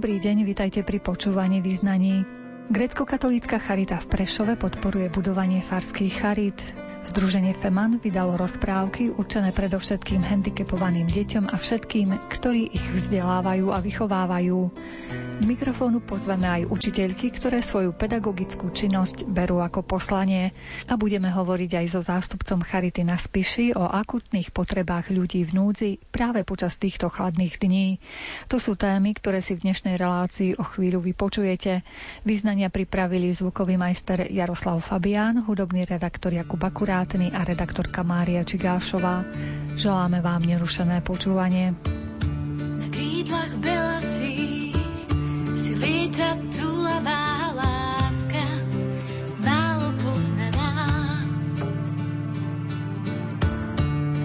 Dobrý deň, vitajte pri počúvaní význaní. Grecko-katolícka charita v Prešove podporuje budovanie farských charit. Združenie FEMAN vydalo rozprávky určené predovšetkým handicapovaným deťom a všetkým, ktorí ich vzdelávajú a vychovávajú. K mikrofónu pozveme aj učiteľky, ktoré svoju pedagogickú činnosť berú ako poslanie a budeme hovoriť aj so zástupcom Charity na Spiši o akutných potrebách ľudí v núdzi práve počas týchto chladných dní. To sú témy, ktoré si v dnešnej relácii o chvíľu vypočujete. Význania pripravili zvukový majster Jaroslav Fabián, hudobný redaktor Jakub Akurátny a redaktorka Mária Čigášová. Želáme vám nerušené počúvanie. Na krídlach belasí si lieta túlavá láska, málo poznaná.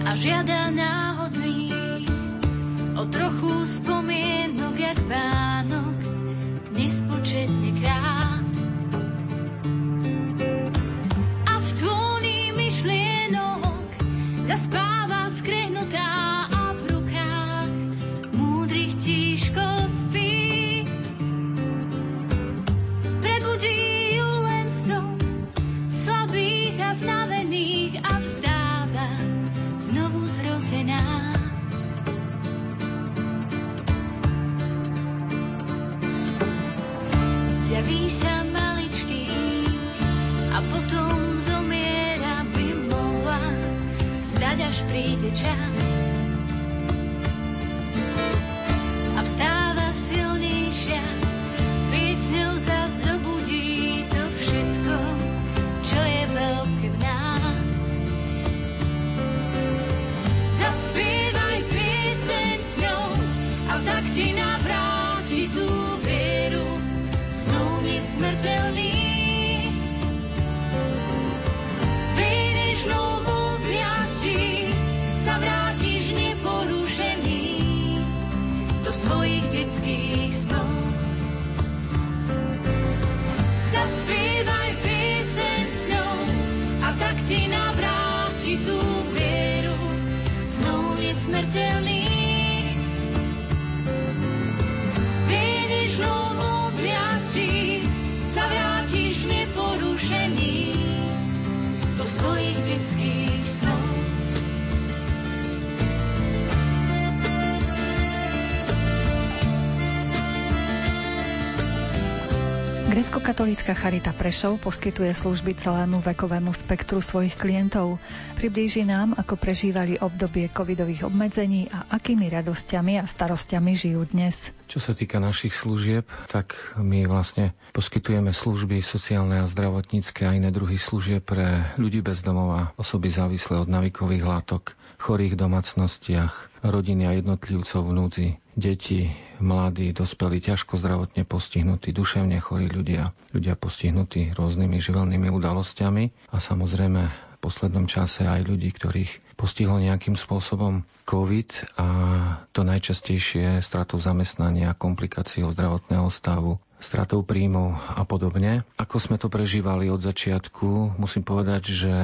A žiada náhodný o trochu spomienok, jak Vánok, nespočetne Grecko-katolícka Charita Prešov poskytuje služby celému vekovému spektru svojich klientov. Priblíži nám, ako prežívali obdobie covidových obmedzení a akými radosťami a starostiami žijú dnes. Čo sa týka našich služieb, tak my vlastne poskytujeme služby sociálne a zdravotnícke a iné druhy služieb pre ľudí bez domova, osoby závislé od navikových látok, chorých domácnostiach, rodiny a jednotlivcov v núdzi, deti, mladí, dospelí, ťažko zdravotne postihnutí, duševne chorí ľudia, ľudia postihnutí rôznymi živelnými udalosťami a samozrejme poslednom čase aj ľudí, ktorých postihol nejakým spôsobom COVID a to najčastejšie stratou zamestnania, komplikáciou zdravotného stavu, stratou príjmov a podobne. Ako sme to prežívali od začiatku, musím povedať, že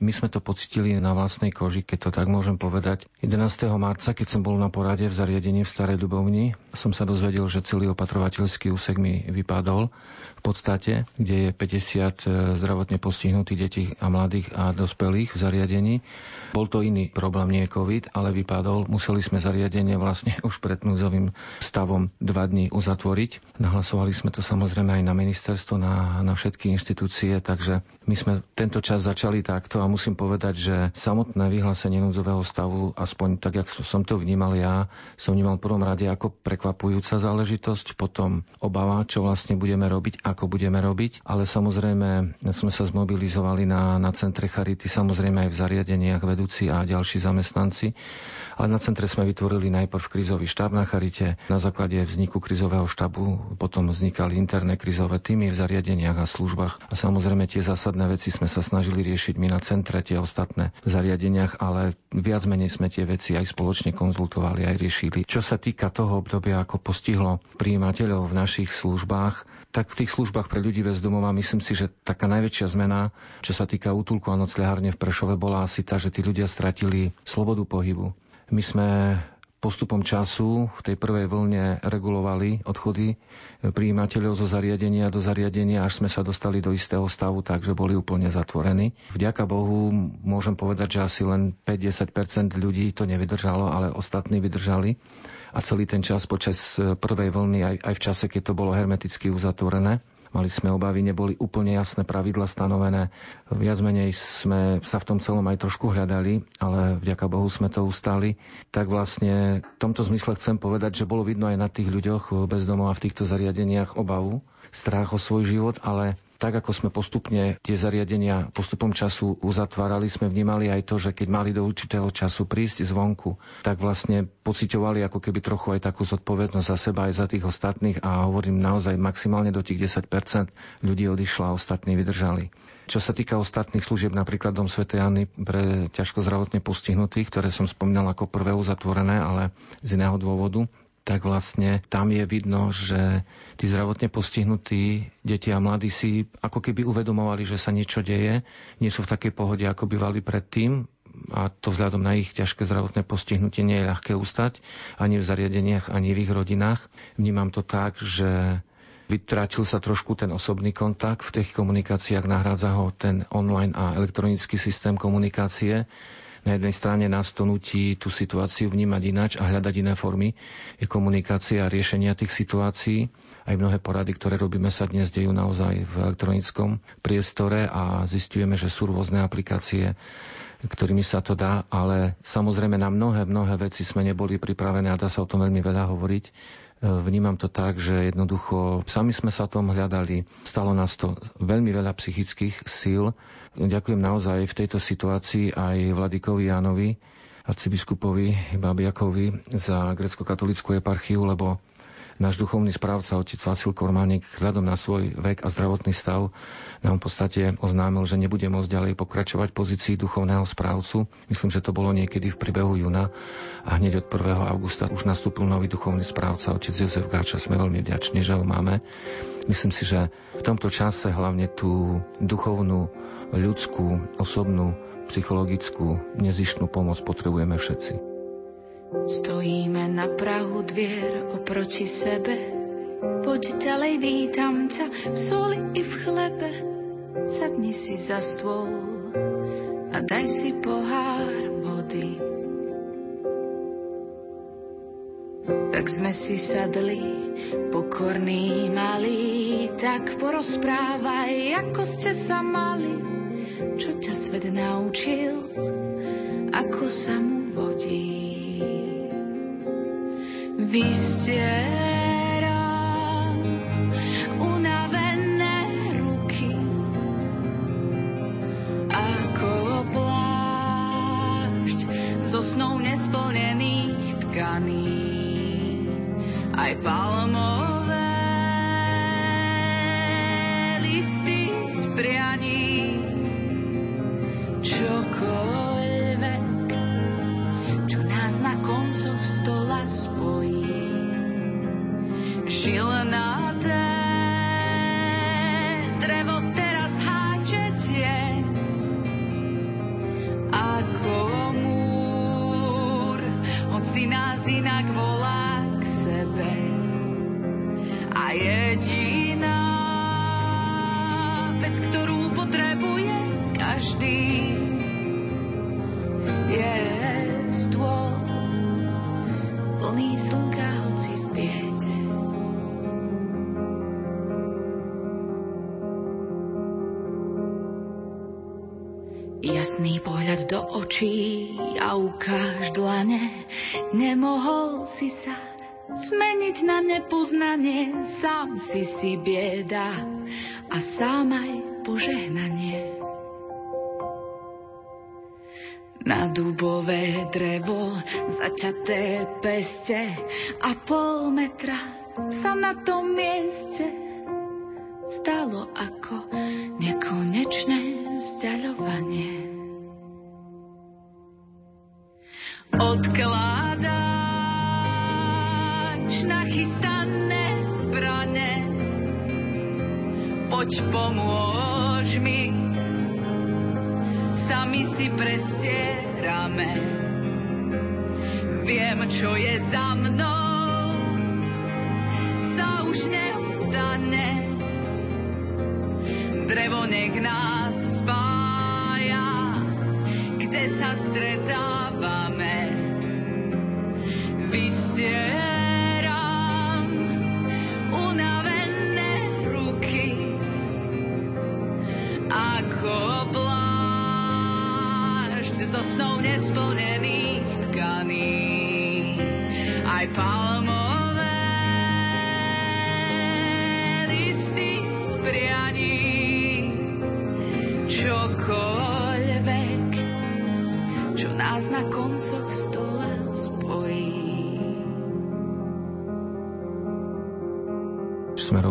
my sme to pocitili na vlastnej koži, keď to tak môžem povedať. 11. marca, keď som bol na porade v zariadení v Starej Dubovni, som sa dozvedel, že celý opatrovateľský úsek mi vypadol podstate, kde je 50 zdravotne postihnutých detí a mladých a dospelých v zariadení. Bol to iný problém, nie COVID, ale vypadol. Museli sme zariadenie vlastne už pred núzovým stavom dva dní uzatvoriť. Nahlasovali sme to samozrejme aj na ministerstvo, na, na všetky inštitúcie, takže my sme tento čas začali takto a musím povedať, že samotné vyhlásenie núdzového stavu, aspoň tak, jak som to vnímal ja, som vnímal v prvom rade ako prekvapujúca záležitosť, potom obava, čo vlastne budeme robiť, ako budeme robiť, ale samozrejme sme sa zmobilizovali na, na centre Charity, samozrejme aj v zariadeniach vedúci a ďalší zamestnanci. Ale na centre sme vytvorili najprv krizový štáb na Charite. Na základe vzniku krizového štábu potom vznikali interné krizové týmy v zariadeniach a službách. A samozrejme tie zásadné veci sme sa snažili riešiť my na centre, tie ostatné zariadeniach, ale viac menej sme tie veci aj spoločne konzultovali, aj riešili. Čo sa týka toho obdobia, ako postihlo príjimateľov v našich službách, tak v tých službách pre ľudí bez domova myslím si, že taká najväčšia zmena, čo sa týka útulku a nocľahárne v Prešove, bola asi tá, že tí ľudia stratili slobodu pohybu. My sme postupom času v tej prvej vlne regulovali odchody príjimateľov zo zariadenia do zariadenia, až sme sa dostali do istého stavu, takže boli úplne zatvorení. Vďaka Bohu môžem povedať, že asi len 5-10% ľudí to nevydržalo, ale ostatní vydržali. A celý ten čas počas prvej vlny, aj, aj v čase, keď to bolo hermeticky uzatvorené, Mali sme obavy, neboli úplne jasné pravidla stanovené. Viac menej sme sa v tom celom aj trošku hľadali, ale vďaka Bohu sme to ustali. Tak vlastne v tomto zmysle chcem povedať, že bolo vidno aj na tých ľuďoch bez domov a v týchto zariadeniach obavu, strach o svoj život, ale tak ako sme postupne tie zariadenia postupom času uzatvárali, sme vnímali aj to, že keď mali do určitého času prísť zvonku, tak vlastne pocitovali ako keby trochu aj takú zodpovednosť za seba aj za tých ostatných a hovorím naozaj maximálne do tých 10% ľudí odišlo a ostatní vydržali. Čo sa týka ostatných služieb, napríklad Dom Sv. Jany pre ťažko zdravotne postihnutých, ktoré som spomínal ako prvé uzatvorené, ale z iného dôvodu, tak vlastne tam je vidno, že tí zdravotne postihnutí deti a mladí si ako keby uvedomovali, že sa niečo deje, nie sú v takej pohode, ako bývali predtým, a to vzhľadom na ich ťažké zdravotné postihnutie nie je ľahké ustať ani v zariadeniach, ani v ich rodinách. Vnímam to tak, že vytratil sa trošku ten osobný kontakt v tých komunikáciách, nahrádza ho ten online a elektronický systém komunikácie na jednej strane nás to nutí tú situáciu vnímať ináč a hľadať iné formy komunikácie a riešenia tých situácií. Aj mnohé porady, ktoré robíme sa dnes dejú naozaj v elektronickom priestore a zistujeme, že sú rôzne aplikácie, ktorými sa to dá, ale samozrejme na mnohé, mnohé veci sme neboli pripravené a dá sa o tom veľmi veľa hovoriť Vnímam to tak, že jednoducho sami sme sa tom hľadali. Stalo nás to veľmi veľa psychických síl. Ďakujem naozaj v tejto situácii aj Vladikovi Jánovi, arcibiskupovi Babiakovi za grecko-katolickú eparchiu, lebo náš duchovný správca, otec Vasil Kormánik, hľadom na svoj vek a zdravotný stav, nám v podstate oznámil, že nebude môcť ďalej pokračovať pozícii duchovného správcu. Myslím, že to bolo niekedy v priebehu júna a hneď od 1. augusta už nastúpil nový duchovný správca, otec Jozef Gáča. Sme veľmi vďační, že ho máme. Myslím si, že v tomto čase hlavne tú duchovnú, ľudskú, osobnú, psychologickú, nezištnú pomoc potrebujeme všetci. Stojíme na prahu dvier oproti sebe. Poď ďalej, vítam ťa v soli i v chlebe. Sadni si za stôl a daj si pohár vody. Tak sme si sadli, pokorní malí, tak porozprávaj, ako ste sa mali, čo ťa svet naučil, ako sa mu vodí. Vystieram unavené ruky ako plášť so snou nesplnených tkaní. Aj palmové listy z na koncoch stola spojí šilnaté drevo teraz háčetie ako múr, hoci nás inak volá k sebe. A jediná Jasný pohľad do očí a ukáž dlane, nemohol si sa zmeniť na nepoznanie, sám si si bieda a sám aj požehnanie. Na dubové drevo zaťaté peste a pol metra sa na tom mieste stalo ako nekonečné vzdialovanie. Odkládaš nachystané zbrane, poď pomôž mi, sami si prestierame. Viem, čo je za mnou, sa už neustane. Drevo nech nás spája, kde sa stretávame. Vysieram unavené ruky, ako plášť zo snou nesplnených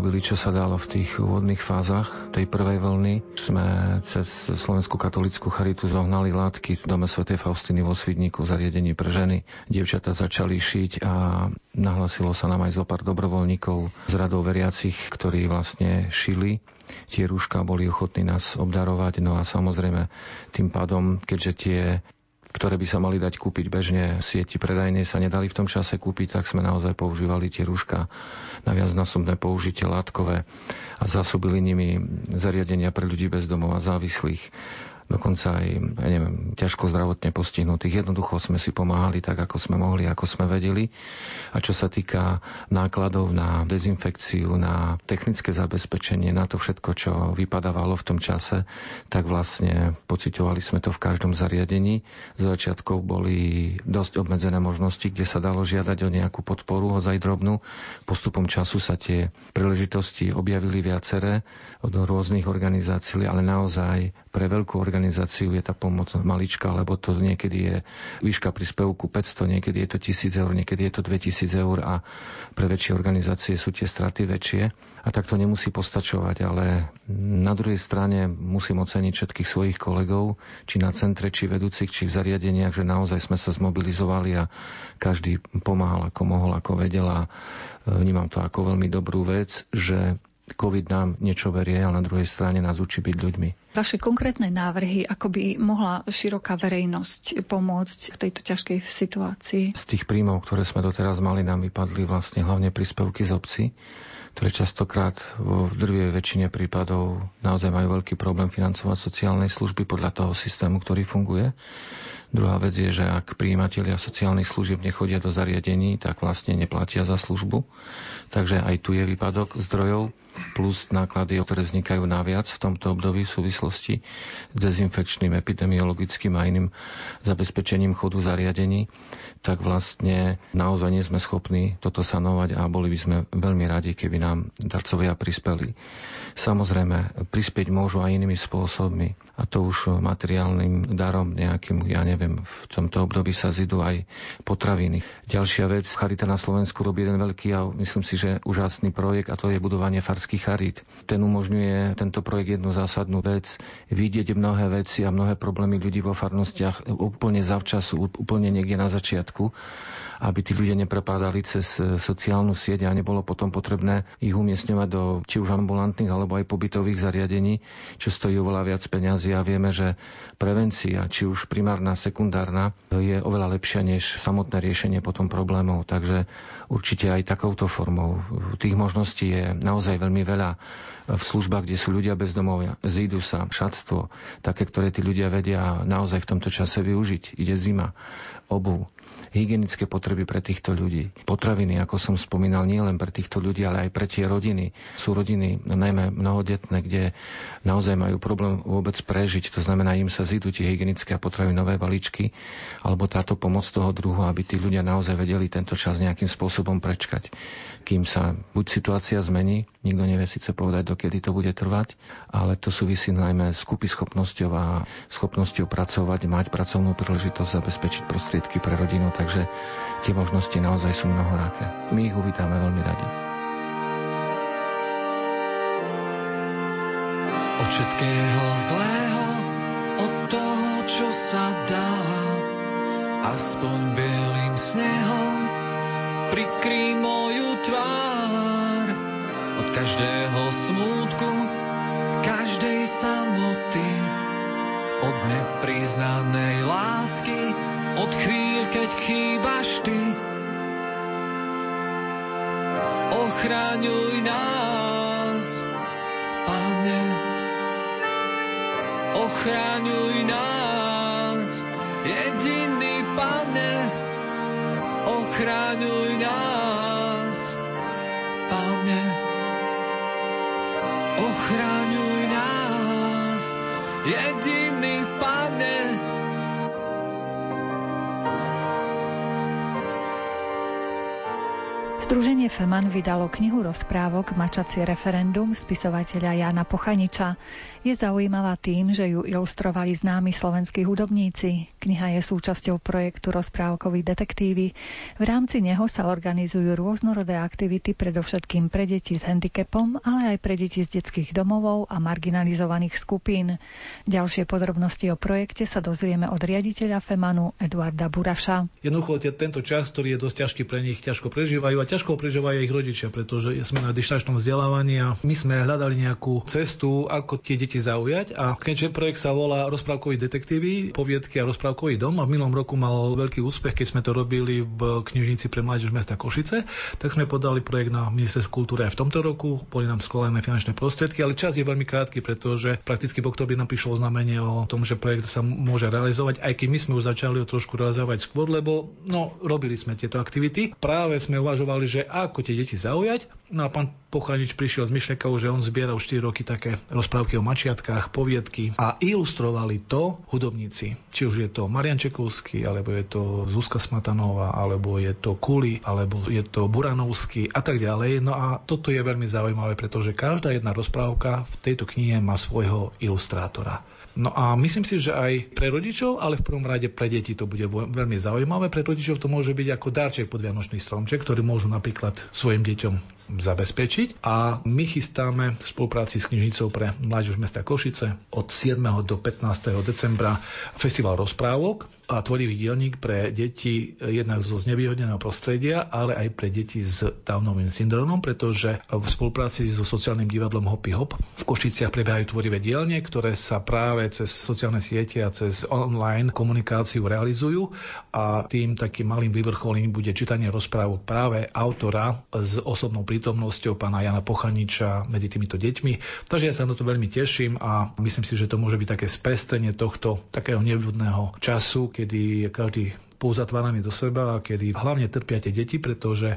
sme robili, čo sa dalo v tých úvodných fázach tej prvej vlny. Sme cez Slovenskú katolickú charitu zohnali látky v dome svätej Faustiny vo Svidníku zariadení pre ženy. Dievčata začali šiť a nahlasilo sa nám aj zo pár dobrovoľníkov z radov veriacich, ktorí vlastne šili tie rúška boli ochotní nás obdarovať. No a samozrejme tým pádom, keďže tie ktoré by sa mali dať kúpiť bežne, sieti predajne sa nedali v tom čase kúpiť, tak sme naozaj používali tie rúška na viacnásobné použitie látkové a zásobili nimi zariadenia pre ľudí bez domov a závislých dokonca aj, ja neviem, ťažko zdravotne postihnutých. Jednoducho sme si pomáhali tak, ako sme mohli, ako sme vedeli. A čo sa týka nákladov na dezinfekciu, na technické zabezpečenie, na to všetko, čo vypadávalo v tom čase, tak vlastne pocitovali sme to v každom zariadení. Z začiatkov boli dosť obmedzené možnosti, kde sa dalo žiadať o nejakú podporu, hozaj drobnú. Postupom času sa tie príležitosti objavili viaceré od rôznych organizácií, ale naozaj pre veľkú organizáciu je tá pomoc maličká, lebo to niekedy je výška príspevku 500, niekedy je to 1000 eur, niekedy je to 2000 eur a pre väčšie organizácie sú tie straty väčšie. A tak to nemusí postačovať, ale na druhej strane musím oceniť všetkých svojich kolegov, či na centre, či vedúcich, či v zariadeniach, že naozaj sme sa zmobilizovali a každý pomáhal ako mohol, ako vedel a vnímam to ako veľmi dobrú vec, že COVID nám niečo verie, ale na druhej strane nás učí byť ľuďmi. Vaše konkrétne návrhy, ako by mohla široká verejnosť pomôcť v tejto ťažkej situácii? Z tých príjmov, ktoré sme doteraz mali, nám vypadli vlastne hlavne príspevky z obcí, ktoré častokrát vo drvej väčšine prípadov naozaj majú veľký problém financovať sociálnej služby podľa toho systému, ktorý funguje. Druhá vec je, že ak príjimatelia sociálnych služieb nechodia do zariadení, tak vlastne neplatia za službu. Takže aj tu je výpadok zdrojov plus náklady, ktoré vznikajú naviac v tomto období v súvislosti s dezinfekčným, epidemiologickým a iným zabezpečením chodu zariadení, tak vlastne naozaj nie sme schopní toto sanovať a boli by sme veľmi radi, keby nám darcovia prispeli. Samozrejme, prispieť môžu aj inými spôsobmi a to už materiálnym darom nejakým, ja neviem, v tomto období sa zidú aj potraviny. Ďalšia vec, Charita na Slovensku robí jeden veľký a myslím si, že úžasný projekt a to je budovanie farských charit. Ten umožňuje tento projekt jednu zásadnú vec, vidieť mnohé veci a mnohé problémy ľudí vo farnostiach úplne zavčasu, úplne niekde na začiatku aby tí ľudia neprepadali cez e, sociálnu sieť a nebolo potom potrebné ich umiestňovať do či už ambulantných alebo aj pobytových zariadení, čo stojí oveľa viac peňazí a vieme, že prevencia, či už primárna, sekundárna, je oveľa lepšia než samotné riešenie potom problémov. Takže určite aj takouto formou. Tých možností je naozaj veľmi veľa v službách, kde sú ľudia bezdomovia. Zídu sa, šatstvo, také, ktoré tí ľudia vedia naozaj v tomto čase využiť. Ide zima, obu, hygienické potreby pre týchto ľudí. Potraviny, ako som spomínal, nie len pre týchto ľudí, ale aj pre tie rodiny. Sú rodiny, najmä mnohodetné, kde naozaj majú problém vôbec prežiť. To znamená, im sa zídu tie hygienické a potravinové balíčky, alebo táto pomoc toho druhu, aby tí ľudia naozaj vedeli tento čas nejakým spôsobom prečkať. Kým sa buď situácia zmení, nikto nevie síce povedať, dokedy to bude trvať, ale to súvisí najmä s kúpy schopnosťou a schopnosťou pracovať, mať pracovnú príležitosť, zabezpečiť prostriedky pre rodinu, Takže tie možnosti naozaj sú mnohoraké. My ich uvítame veľmi radi. Od všetkého zlého, od toho, čo sa dá, aspoň bielým snehom prikry moju tvár. Od každého smútku, každej samoty, od nepriznanej lásky, od chvíľ, keď chýbaš ty. Ochraňuj nás, Pane, ochraňuj nás, jediný Pane, ochraňuj nás, Pane, ochraňuj nás, jediný Združenie FEMAN vydalo knihu rozprávok Mačacie referendum spisovateľa Jana Pochaniča. Je zaujímavá tým, že ju ilustrovali známi slovenskí hudobníci. Kniha je súčasťou projektu Rozprávkový detektívy. V rámci neho sa organizujú rôznorodé aktivity predovšetkým pre deti s handicapom, ale aj pre deti z detských domovov a marginalizovaných skupín. Ďalšie podrobnosti o projekte sa dozvieme od riaditeľa FEMANu Eduarda Buraša. Jednoducho tento čas, ktorý je dosť ťažký pre nich, ťažko prežívajú a ťažko prežívajú ich rodičia, pretože sme na dištačnom vzdelávaní a my sme hľadali nejakú cestu, ako tie deti zaujať a keďže projekt sa volá Rozprávkový detektívy, poviedky a rozprávkový dom a v minulom roku mal veľký úspech, keď sme to robili v knižnici pre mládež mesta Košice, tak sme podali projekt na ministerstvo kultúry aj v tomto roku, boli nám sklené finančné prostriedky, ale čas je veľmi krátky, pretože prakticky v oktobri nám prišlo oznámenie o tom, že projekt sa môže realizovať, aj keď my sme už začali ho trošku realizovať skôr, lebo no, robili sme tieto aktivity. Práve sme uvažovali, že ako tie deti zaujať. No a pán Pochanič prišiel s myšlenkou, že on zbieral 4 roky také rozprávky o mačiatkách, poviedky a ilustrovali to hudobníci. Či už je to Marian Čekovský, alebo je to Zuzka Smatanová, alebo je to Kuli, alebo je to Buranovský a tak ďalej. No a toto je veľmi zaujímavé, pretože každá jedna rozprávka v tejto knihe má svojho ilustrátora. No a myslím si, že aj pre rodičov, ale v prvom rade pre deti to bude veľmi zaujímavé. Pre rodičov to môže byť ako darček pod Vianočný stromček, ktorý môžu napríklad svojim deťom zabezpečiť. A my chystáme v spolupráci s knižnicou pre mládež mesta Košice od 7. do 15. decembra festival rozprávok a tvorivý dielník pre deti jednak zo znevýhodneného prostredia, ale aj pre deti s Downovým syndromom, pretože v spolupráci so sociálnym divadlom Hoppy Hop v Košiciach prebiehajú tvorivé dielne, ktoré sa práve cez sociálne siete a cez online komunikáciu realizujú a tým takým malým vyvrcholením bude čítanie rozprávok práve autora s osobnou prítomnosťou pána Jana Pochaniča medzi týmito deťmi. Takže ja sa na to veľmi teším a myslím si, že to môže byť také spestrenie tohto takého nevľudného času, kedy každý pouzatváraní do seba a kedy hlavne trpia tie deti, pretože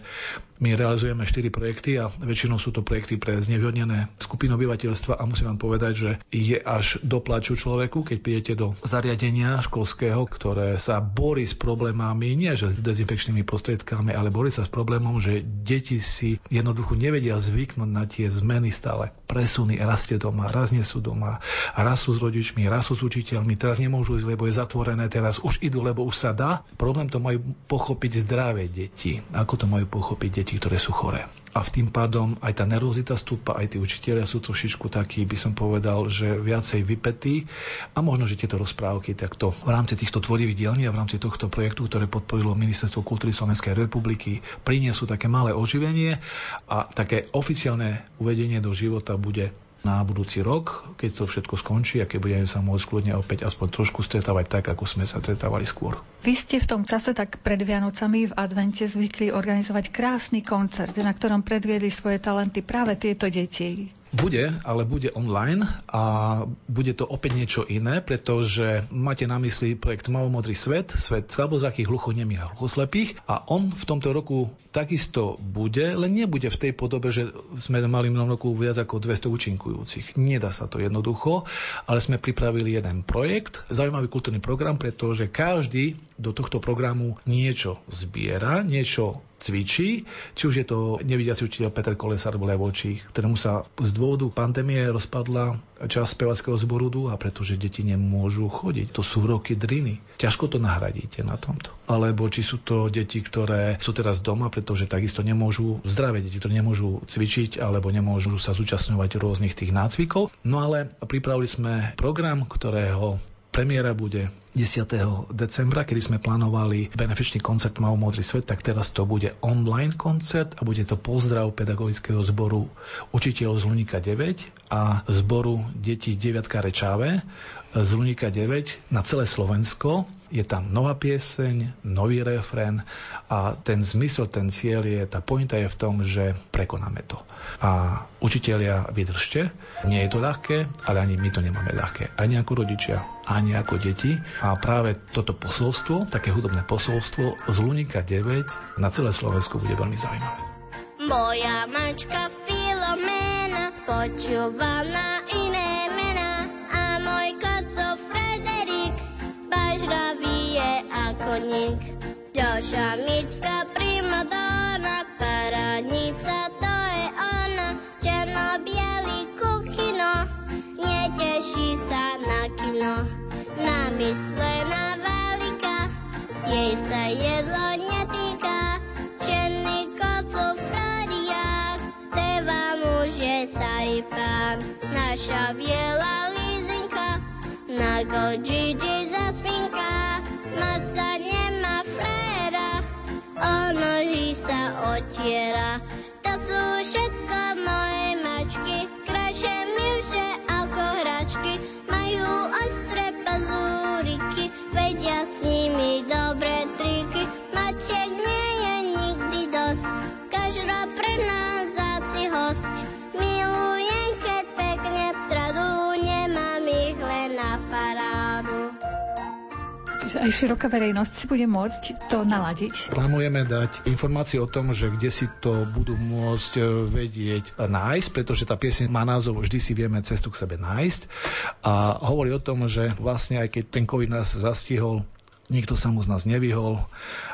my realizujeme 4 projekty a väčšinou sú to projekty pre znevýhodnené skupiny obyvateľstva a musím vám povedať, že je až do plaču človeku, keď prídete do zariadenia školského, ktoré sa borí s problémami, nie že s dezinfekčnými prostriedkami, ale borí sa s problémom, že deti si jednoducho nevedia zvyknúť na tie zmeny stále. Presuny, raz ste doma, raz nie sú doma, raz sú s rodičmi, raz sú s učiteľmi, teraz nemôžu ísť, lebo je zatvorené, teraz už idú, lebo už sa dá. Problém to majú pochopiť zdravé deti. Ako to majú pochopiť deti? ktoré sú choré. A v tým pádom aj tá nervozita stúpa, aj tí učiteľia sú trošičku takí, by som povedal, že viacej vypetí a možno, že tieto rozprávky takto v rámci týchto tvorivých dielní a v rámci tohto projektu, ktoré podporilo Ministerstvo kultúry Slovenskej republiky, priniesú také malé oživenie a také oficiálne uvedenie do života bude na budúci rok, keď to všetko skončí a keď budeme sa môcť kľudne opäť aspoň trošku stretávať tak, ako sme sa stretávali skôr. Vy ste v tom čase tak pred Vianocami v advente zvykli organizovať krásny koncert, na ktorom predviedli svoje talenty práve tieto deti. Bude, ale bude online a bude to opäť niečo iné, pretože máte na mysli projekt Malomodrý svet, svet slabozakých, hluchonemých a hluchoslepých a on v tomto roku takisto bude, len nebude v tej podobe, že sme mali minulom roku viac ako 200 účinkujúcich. Nedá sa to jednoducho, ale sme pripravili jeden projekt, zaujímavý kultúrny program, pretože každý do tohto programu niečo zbiera, niečo cvičí, či už je to nevidiaci učiteľ Peter Kolesar v Levoči, ktorému sa z dôvodu pandémie rozpadla časť spevackého zboru a pretože deti nemôžu chodiť. To sú roky driny. Ťažko to nahradíte na tomto. Alebo či sú to deti, ktoré sú teraz doma, pretože takisto nemôžu, zdravé deti, ktoré nemôžu cvičiť alebo nemôžu sa zúčastňovať rôznych tých nácvikov. No ale pripravili sme program, ktorého Premiéra bude 10. decembra, kedy sme plánovali benefičný koncert Mau Modrý svet, tak teraz to bude online koncert a bude to pozdrav pedagogického zboru učiteľov z Lunika 9 a zboru detí 9 Rečáve z Lunika 9 na celé Slovensko. Je tam nová pieseň, nový refrén a ten zmysel, ten cieľ je, tá pointa je v tom, že prekonáme to. A učitelia, vydržte, nie je to ľahké, ale ani my to nemáme ľahké. Ani ako rodičia, ani ako deti. Práve toto posolstvo, také hudobné posolstvo z Lunika 9 na celé Slovensko bude veľmi zaujímavé. Moja mačka Filomena počúva na iné mená a môj koco Frederik bažravý je ako nik. Ďalšia mická primadona, paranica to je ona, černo-bielý kukino, neteší sa na. Namyslená veľká, jej sa jedlo netýka, černý kocov Fradia, ten vám už je starý pán, naša biela lízenka, na go Gigi zaspinka, mať sa nemá fréra, ono sa otiera, to sú všetko moje mačky, krajšie, milšie aj široká verejnosť si bude môcť to naladiť. Plánujeme dať informácie o tom, že kde si to budú môcť e, vedieť nájsť, pretože tá pieseň má názov Vždy si vieme cestu k sebe nájsť. A hovorí o tom, že vlastne aj keď ten COVID nás zastihol, Nikto sa mu z nás nevyhol,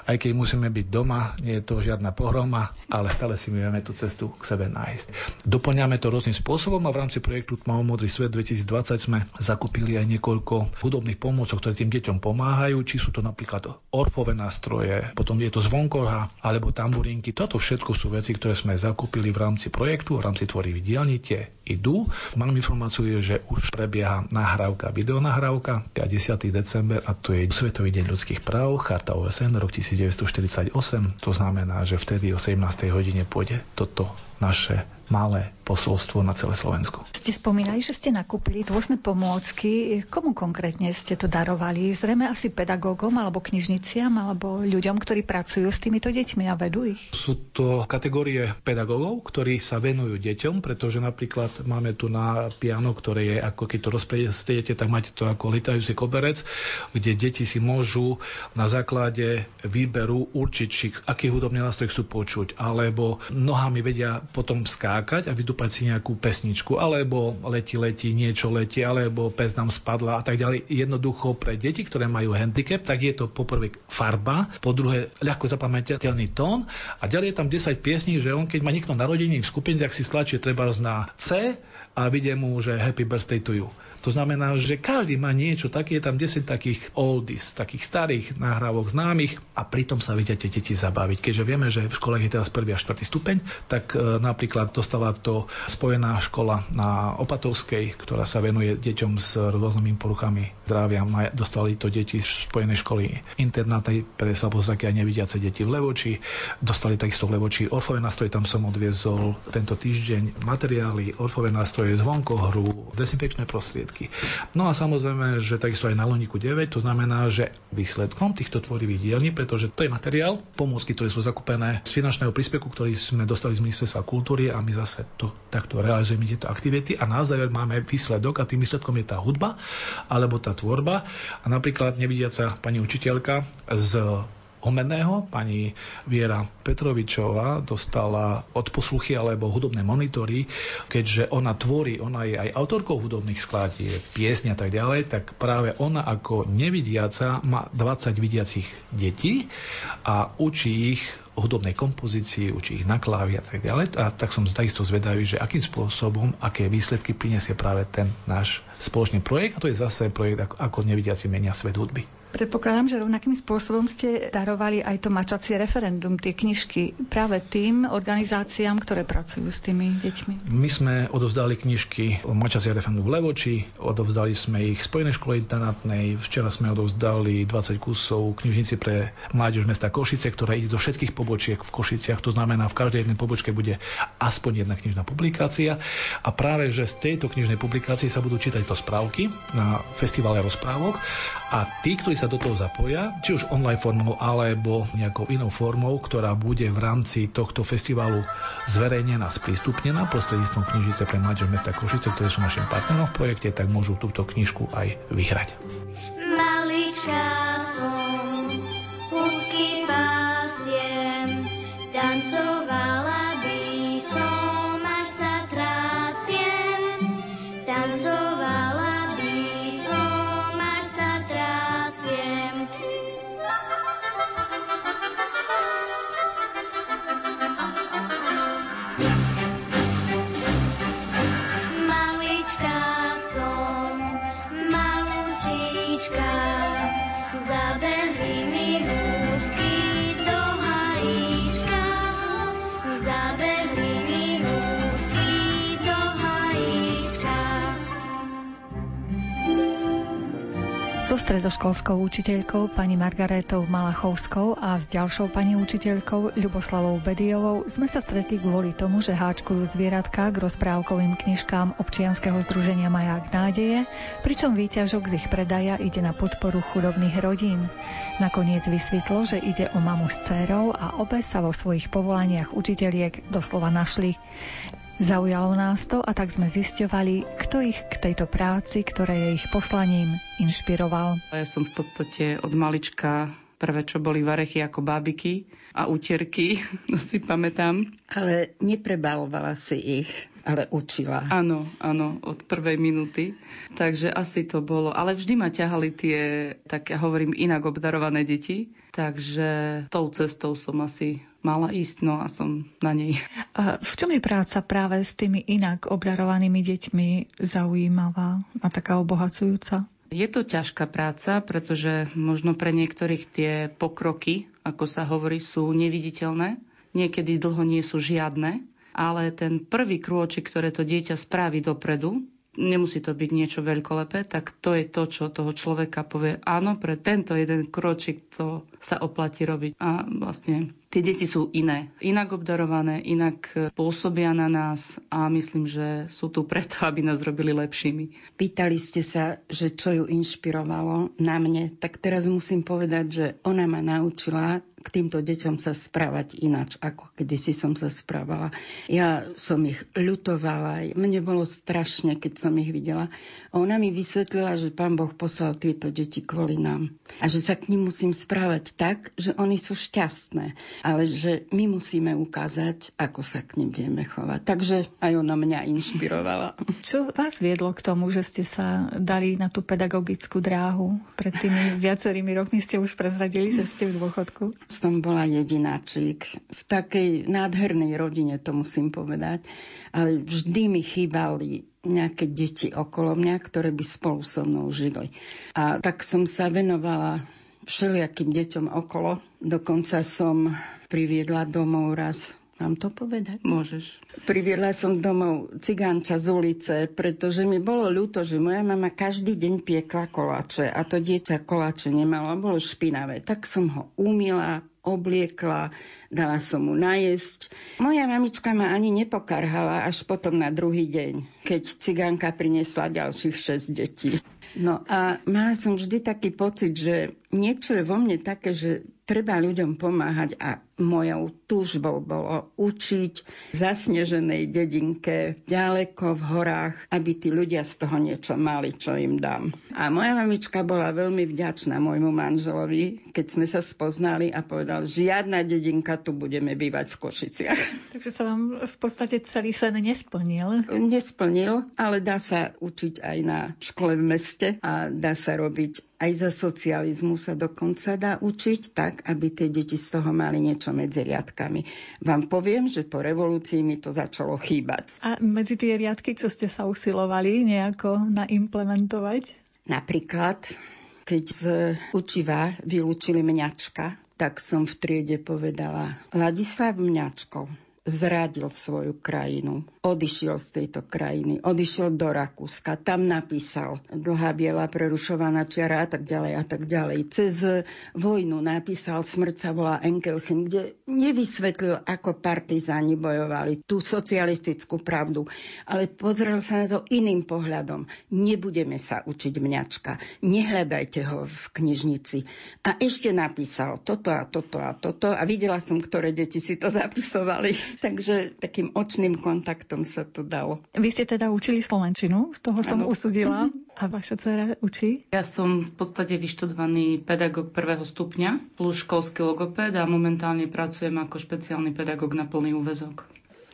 aj keď musíme byť doma, nie je to žiadna pohroma, ale stále si vieme tú cestu k sebe nájsť. Doplňame to rôznym spôsobom a v rámci projektu Tmavo Modrý svet 2020 sme zakúpili aj niekoľko hudobných pomôcok, ktoré tým deťom pomáhajú, či sú to napríklad orfové nástroje, potom je to zvonkorha alebo tamburinky. Toto všetko sú veci, ktoré sme zakúpili v rámci projektu, v rámci tvorivých dielní, tie idú. Mám informáciu, že už prebieha nahrávka, videonahrávka, 10. december a to je Svetový deň ľudských práv, Charta OSN, rok 1948. To znamená, že vtedy o 17. hodine pôjde toto naše malé posolstvo na celé Slovensko. Ste spomínali, že ste nakúpili rôzne pomôcky. Komu konkrétne ste to darovali? Zrejme asi pedagógom alebo knižniciam alebo ľuďom, ktorí pracujú s týmito deťmi a vedú ich? Sú to kategórie pedagógov, ktorí sa venujú deťom, pretože napríklad máme tu na piano, ktoré je ako keď to rozpediete, tak máte to ako litajúci koberec, kde deti si môžu na základe výberu určiť, či aký hudobný nástroj chcú počuť, alebo nohami vedia potom skákať a vydúpať si nejakú pesničku, alebo leti, leti, niečo letí, alebo pes nám spadla a tak ďalej. Jednoducho pre deti, ktoré majú handicap, tak je to poprvé farba, po druhé ľahko zapamätateľný tón a ďalej je tam 10 piesní, že on keď má niekto narodení v skupine, tak si stlačí treba na C a vidie mu, že happy birthday to you. To znamená, že každý má niečo také, je tam 10 takých oldies, takých starých nahrávok známych a pritom sa vedia tie deti zabaviť. Keďže vieme, že v školách je teraz prvý a štvrtý stupeň, tak e, napríklad dostala to spojená škola na Opatovskej, ktorá sa venuje deťom s rôznymi poruchami zdravia. Dostali to deti z spojenej školy internáty pre slabozraké a nevidiace deti v Levoči. Dostali takisto v Levoči orfové nástroje, tam som odviezol tento týždeň materiály, orfové nástroje, zvonkohru, dezinfekčné prostriedky výsledky. No a samozrejme, že takisto aj na Loniku 9, to znamená, že výsledkom týchto tvorivých dielní, pretože to je materiál, pomôcky, ktoré sú zakúpené z finančného príspevku, ktorý sme dostali z Ministerstva kultúry a my zase to, takto realizujeme tieto aktivity a na záver máme výsledok a tým výsledkom je tá hudba alebo tá tvorba a napríklad nevidiaca pani učiteľka z umeného. Pani Viera Petrovičová dostala odposluchy alebo hudobné monitory, keďže ona tvorí, ona je aj autorkou hudobných skladieb, piesň a tak ďalej, tak práve ona ako nevidiaca má 20 vidiacich detí a učí ich hudobnej kompozícii, učí ich na klávy a tak ďalej. A tak som takisto zvedavý, že akým spôsobom, aké výsledky prinesie práve ten náš spoločný projekt. A to je zase projekt ako, ako nevidiaci menia svet hudby. Predpokladám, že rovnakým spôsobom ste darovali aj to mačacie referendum, tie knižky práve tým organizáciám, ktoré pracujú s tými deťmi. My sme odovzdali knižky o mačacie referendum v Levoči, odovzdali sme ich Spojenej škole internátnej, včera sme odovzdali 20 kusov knižnici pre mládež mesta Košice, ktorá ide do všetkých pobočiek v Košiciach, to znamená, v každej jednej pobočke bude aspoň jedna knižná publikácia. A práve, že z tejto knižnej publikácie sa budú čítať to správky na festivale rozprávok. A tí, ktorí sa do toho zapoja, či už online formou alebo nejakou inou formou, ktorá bude v rámci tohto festivalu zverejnená, sprístupnená prostredníctvom knižice pre mladých mesta Košice, ktoré sú našim partnerom v projekte, tak môžu túto knižku aj vyhrať. Maličká som, tancovala So stredoškolskou učiteľkou pani Margaretou Malachovskou a s ďalšou pani učiteľkou Ľuboslavou Bedijovou sme sa stretli kvôli tomu, že háčkujú zvieratka k rozprávkovým knižkám občianskeho združenia Maják nádeje, pričom výťažok z ich predaja ide na podporu chudobných rodín. Nakoniec vysvetlo, že ide o mamu s dcerou a obe sa vo svojich povolaniach učiteľiek doslova našli. Zaujalo nás to a tak sme zisťovali, kto ich k tejto práci, ktoré je ich poslaním, inšpiroval. Ja som v podstate od malička prvé, čo boli varechy ako bábiky a úterky, to si pamätám. Ale neprebalovala si ich, ale učila. Áno, áno, od prvej minúty. Takže asi to bolo. Ale vždy ma ťahali tie, tak ja hovorím, inak obdarované deti. Takže tou cestou som asi mala ísť, no a som na nej. A v čom je práca práve s tými inak obdarovanými deťmi zaujímavá a taká obohacujúca? Je to ťažká práca, pretože možno pre niektorých tie pokroky, ako sa hovorí, sú neviditeľné. Niekedy dlho nie sú žiadne, ale ten prvý krôčik, ktoré to dieťa spraví dopredu, nemusí to byť niečo veľkolepé, tak to je to, čo toho človeka povie, áno, pre tento jeden kročik to sa oplatí robiť. A vlastne tie deti sú iné, inak obdarované, inak pôsobia na nás a myslím, že sú tu preto, aby nás robili lepšími. Pýtali ste sa, že čo ju inšpirovalo na mne, tak teraz musím povedať, že ona ma naučila k týmto deťom sa správať ináč, ako kedysi som sa správala. Ja som ich ľutovala, mne bolo strašne, keď som ich videla. A ona mi vysvetlila, že pán Boh poslal tieto deti kvôli nám. A že sa k ním musím správať tak, že oni sú šťastné. Ale že my musíme ukázať, ako sa k ním vieme chovať. Takže aj ona mňa inšpirovala. Čo vás viedlo k tomu, že ste sa dali na tú pedagogickú dráhu? Pred tými viacerými rokmi ste už prezradili, že ste v dôchodku som bola jedináčik. V takej nádhernej rodine, to musím povedať. Ale vždy mi chýbali nejaké deti okolo mňa, ktoré by spolu so mnou žili. A tak som sa venovala všelijakým deťom okolo. Dokonca som priviedla domov raz Mám to povedať? Môžeš. Priviedla som domov cigánča z ulice, pretože mi bolo ľúto, že moja mama každý deň piekla koláče a to dieťa koláče nemalo a bolo špinavé. Tak som ho umila, obliekla, dala som mu najesť. Moja mamička ma ani nepokarhala až potom na druhý deň, keď cigánka priniesla ďalších 6 detí. No a mala som vždy taký pocit, že niečo je vo mne také, že treba ľuďom pomáhať a mojou túžbou bolo učiť v zasneženej dedinke, ďaleko v horách, aby tí ľudia z toho niečo mali, čo im dám. A moja mamička bola veľmi vďačná môjmu manželovi, keď sme sa spoznali a povedal, žiadna dedinka, tu budeme bývať v Košiciach. Takže sa vám v podstate celý sen nesplnil? Nesplnil, ale dá sa učiť aj na škole v meste a dá sa robiť aj za socializmu sa dokonca dá učiť tak, aby tie deti z toho mali niečo medzi riadkami. Vám poviem, že po revolúcii mi to začalo chýbať. A medzi tie riadky, čo ste sa usilovali nejako naimplementovať? Napríklad, keď z učiva vylúčili mňačka, tak som v triede povedala Ladislav Mňačko, zradil svoju krajinu. Odišiel z tejto krajiny, odišiel do Rakúska, tam napísal dlhá biela prerušovaná čiara a tak ďalej a tak ďalej. Cez vojnu napísal Smrť sa volá Enkelchen, kde nevysvetlil, ako partizáni bojovali tú socialistickú pravdu, ale pozrel sa na to iným pohľadom. Nebudeme sa učiť mňačka, nehľadajte ho v knižnici. A ešte napísal toto a toto a toto a videla som, ktoré deti si to zapisovali. Takže takým očným kontaktom sa to dalo. Vy ste teda učili Slovenčinu, z toho som ano. usudila. A vaša dcera učí? Ja som v podstate vyštudovaný pedagóg prvého stupňa plus školský logopéd a momentálne pracujem ako špeciálny pedagóg na plný úvezok.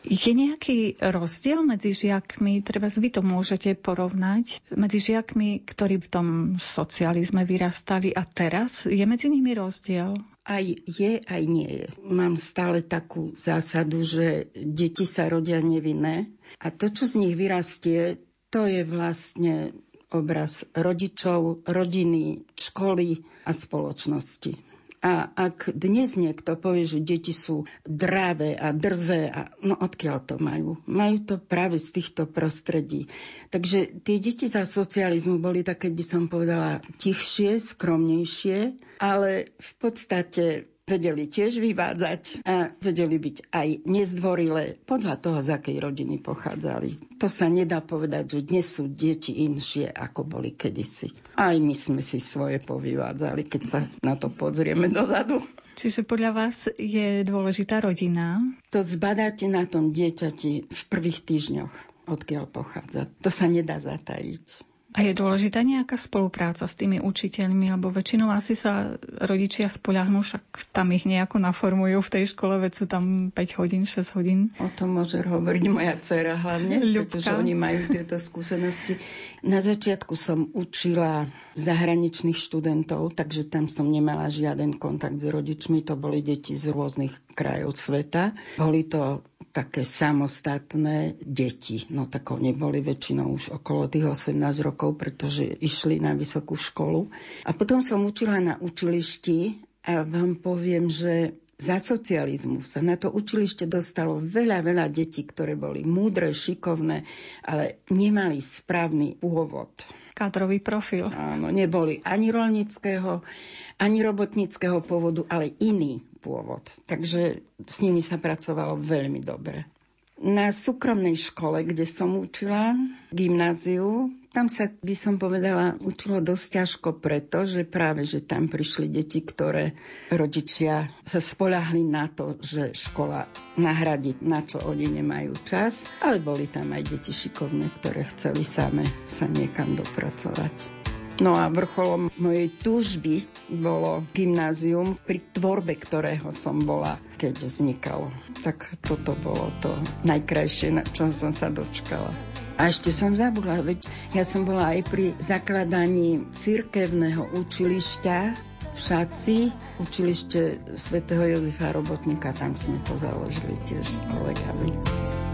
Je nejaký rozdiel medzi žiakmi, treba vy to môžete porovnať, medzi žiakmi, ktorí v tom socializme vyrastali a teraz? Je medzi nimi rozdiel? Aj je, aj nie je. Mám stále takú zásadu, že deti sa rodia nevinné a to, čo z nich vyrastie, to je vlastne obraz rodičov, rodiny, školy a spoločnosti. A ak dnes niekto povie, že deti sú dráve a drzé, a, no odkiaľ to majú? Majú to práve z týchto prostredí. Takže tie deti za socializmu boli také, by som povedala, tichšie, skromnejšie, ale v podstate vedeli tiež vyvádzať a vedeli byť aj nezdvorilé podľa toho, z akej rodiny pochádzali. To sa nedá povedať, že dnes sú deti inšie, ako boli kedysi. Aj my sme si svoje povyvádzali, keď sa na to pozrieme dozadu. Čiže podľa vás je dôležitá rodina? To zbadáte na tom dieťati v prvých týždňoch, odkiaľ pochádza. To sa nedá zatajiť. A je dôležitá nejaká spolupráca s tými učiteľmi, alebo väčšinou asi sa rodičia spoľahnú, však tam ich nejako naformujú v tej škole, veď sú tam 5 hodín, 6 hodín. O tom môže hovoriť moja dcera hlavne, Ľubka. pretože oni majú tieto skúsenosti. Na začiatku som učila zahraničných študentov, takže tam som nemala žiaden kontakt s rodičmi, to boli deti z rôznych krajov sveta. Boli to také samostatné deti. No tak oni boli väčšinou už okolo tých 18 rokov, pretože išli na vysokú školu. A potom som učila na učilišti a vám poviem, že za socializmu sa na to učilište dostalo veľa, veľa detí, ktoré boli múdre, šikovné, ale nemali správny pôvod. Kádrový profil. Áno, neboli ani rolnického, ani robotnického pôvodu, ale iný pôvod. Takže s nimi sa pracovalo veľmi dobre. Na súkromnej škole, kde som učila, gymnáziu, tam sa, by som povedala, učilo dosť ťažko preto, že práve, že tam prišli deti, ktoré rodičia sa spolahli na to, že škola nahradí, na čo oni nemajú čas, ale boli tam aj deti šikovné, ktoré chceli same sa niekam dopracovať. No a vrcholom mojej túžby bolo gymnázium, pri tvorbe ktorého som bola, keď vznikalo. Tak toto bolo to najkrajšie, na čom som sa dočkala. A ešte som zabudla, veď ja som bola aj pri zakladaní cirkevného učilišťa v Šaci, učilište svätého Jozefa Robotníka, tam sme to založili tiež s kolegami.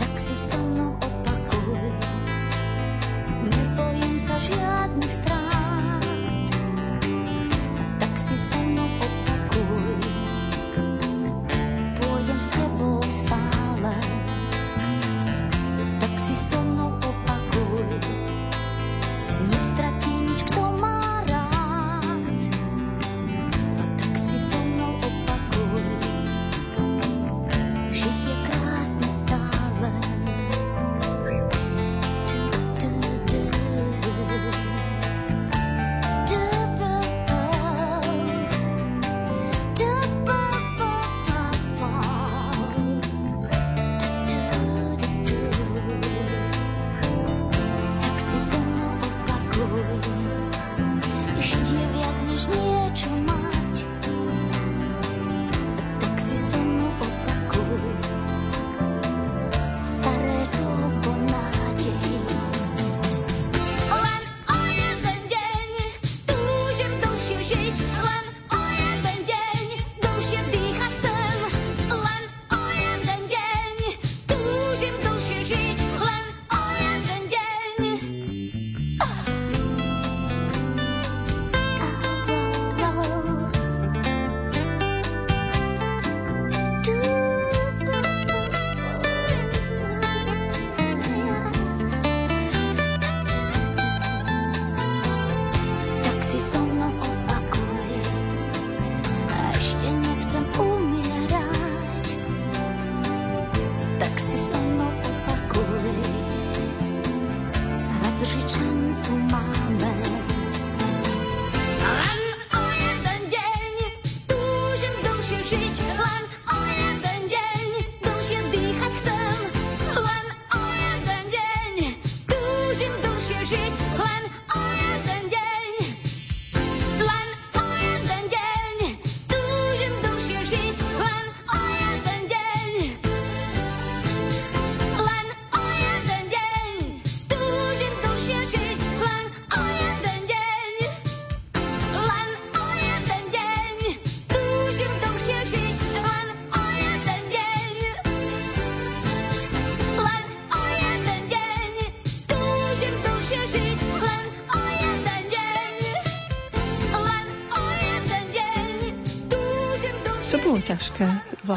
Tak si so mnou opakuj, nebojím sa žiadnych strán tak si so mnou s tebou stále, tak si so mnou. Raz žiť šancu máme.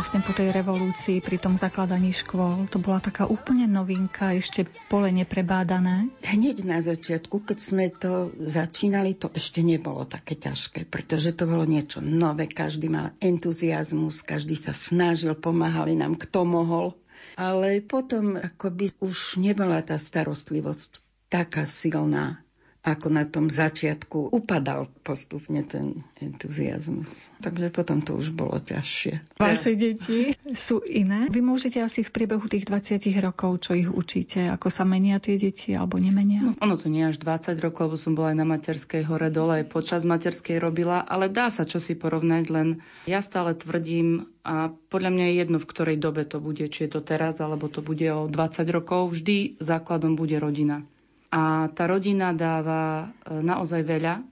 Vlastne po tej revolúcii pri tom zakladaní škôl? To bola taká úplne novinka, ešte pole neprebádané. Hneď na začiatku, keď sme to začínali, to ešte nebolo také ťažké, pretože to bolo niečo nové, každý mal entuziasmus, každý sa snažil, pomáhali nám, kto mohol. Ale potom akoby už nebola tá starostlivosť taká silná, ako na tom začiatku upadal postupne ten entuziasmus. Takže potom to už bolo ťažšie. Vaše deti sú iné. Vy môžete asi v priebehu tých 20 rokov, čo ich učíte, ako sa menia tie deti alebo nemenia? No, ono to nie až 20 rokov, lebo som bola aj na materskej hore dole, aj počas materskej robila, ale dá sa čo si porovnať, len ja stále tvrdím a podľa mňa je jedno, v ktorej dobe to bude, či je to teraz, alebo to bude o 20 rokov, vždy základom bude rodina. A tá rodina dáva e, naozaj veľa.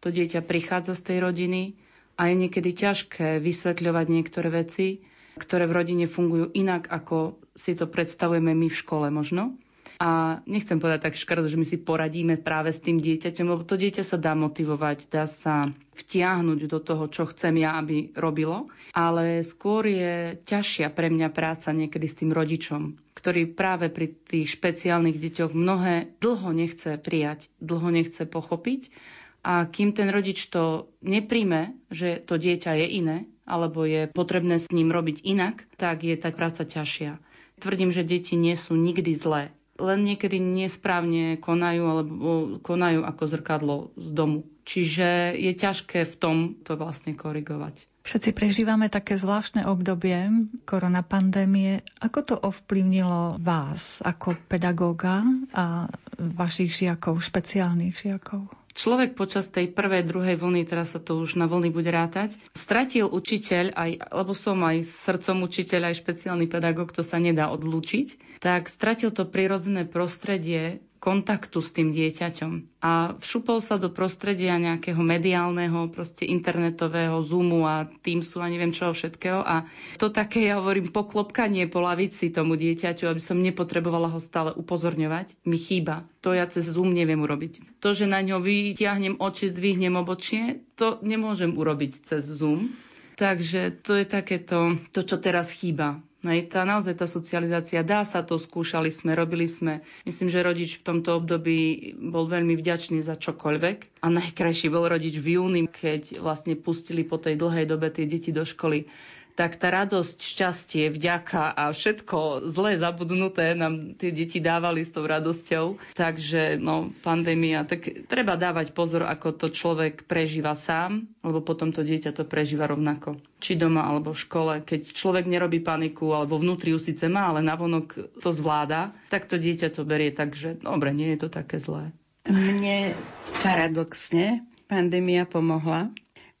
To dieťa prichádza z tej rodiny a je niekedy ťažké vysvetľovať niektoré veci, ktoré v rodine fungujú inak, ako si to predstavujeme my v škole možno. A nechcem povedať tak škaredo, že my si poradíme práve s tým dieťaťom, lebo to dieťa sa dá motivovať, dá sa vtiahnuť do toho, čo chcem ja, aby robilo. Ale skôr je ťažšia pre mňa práca niekedy s tým rodičom, ktorý práve pri tých špeciálnych deťoch mnohé dlho nechce prijať, dlho nechce pochopiť. A kým ten rodič to nepríjme, že to dieťa je iné, alebo je potrebné s ním robiť inak, tak je tá práca ťažšia. Tvrdím, že deti nie sú nikdy zlé len niekedy nesprávne konajú alebo konajú ako zrkadlo z domu. Čiže je ťažké v tom to vlastne korigovať. Všetci prežívame také zvláštne obdobie korona pandémie. Ako to ovplyvnilo vás ako pedagóga a vašich žiakov, špeciálnych žiakov? Človek počas tej prvej, druhej vlny, teraz sa to už na vlny bude rátať, stratil učiteľ, aj, lebo som aj srdcom učiteľ, aj špeciálny pedagóg, to sa nedá odlúčiť, tak stratil to prirodzené prostredie kontaktu s tým dieťaťom. A všupol sa do prostredia nejakého mediálneho, proste internetového Zoomu a Teamsu a neviem čoho všetkého. A to také, ja hovorím, poklopkanie po lavici tomu dieťaťu, aby som nepotrebovala ho stále upozorňovať, mi chýba. To ja cez Zoom neviem urobiť. To, že na ňo vytiahnem oči, zdvihnem obočie, to nemôžem urobiť cez Zoom. Takže to je takéto, to, čo teraz chýba Hej, tá, naozaj tá socializácia, dá sa to, skúšali sme, robili sme. Myslím, že rodič v tomto období bol veľmi vďačný za čokoľvek. A najkrajší bol rodič v júni, keď vlastne pustili po tej dlhej dobe tie deti do školy tak tá radosť, šťastie, vďaka a všetko zlé zabudnuté nám tie deti dávali s tou radosťou. Takže no, pandémia, tak treba dávať pozor, ako to človek prežíva sám, lebo potom to dieťa to prežíva rovnako. Či doma, alebo v škole. Keď človek nerobí paniku, alebo vnútri ju síce má, ale navonok to zvláda, tak to dieťa to berie tak, že dobre, nie je to také zlé. Mne paradoxne pandémia pomohla,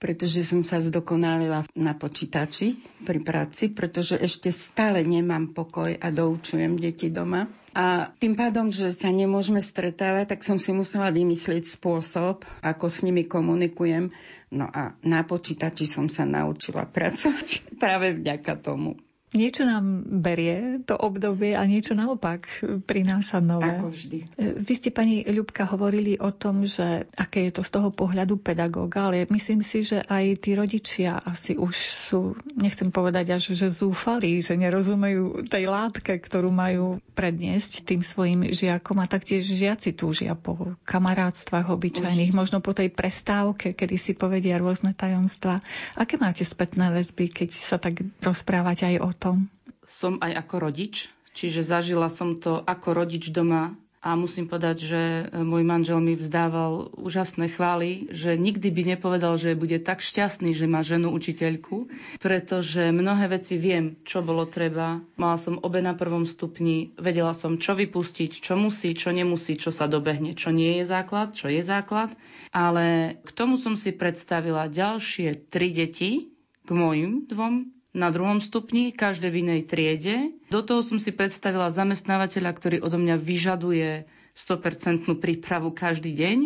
pretože som sa zdokonalila na počítači pri práci, pretože ešte stále nemám pokoj a doučujem deti doma. A tým pádom, že sa nemôžeme stretávať, tak som si musela vymyslieť spôsob, ako s nimi komunikujem. No a na počítači som sa naučila pracovať práve vďaka tomu. Niečo nám berie to obdobie a niečo naopak prináša nové. Ako vždy. Vy ste, pani Ľubka, hovorili o tom, že aké je to z toho pohľadu pedagóga, ale myslím si, že aj tí rodičia asi už sú, nechcem povedať až, že zúfali, že nerozumejú tej látke, ktorú majú predniesť tým svojim žiakom a taktiež žiaci túžia po kamarátstvách obyčajných, možno po tej prestávke, kedy si povedia rôzne tajomstvá. Aké máte spätné väzby, keď sa tak rozprávať aj o tom? Som aj ako rodič, čiže zažila som to ako rodič doma a musím povedať, že môj manžel mi vzdával úžasné chvály, že nikdy by nepovedal, že bude tak šťastný, že má ženu učiteľku, pretože mnohé veci viem, čo bolo treba. Mala som obe na prvom stupni, vedela som, čo vypustiť, čo musí, čo nemusí, čo sa dobehne, čo nie je základ, čo je základ. Ale k tomu som si predstavila ďalšie tri deti k mojim dvom na druhom stupni, každé v inej triede. Do toho som si predstavila zamestnávateľa, ktorý odo mňa vyžaduje 100% prípravu každý deň.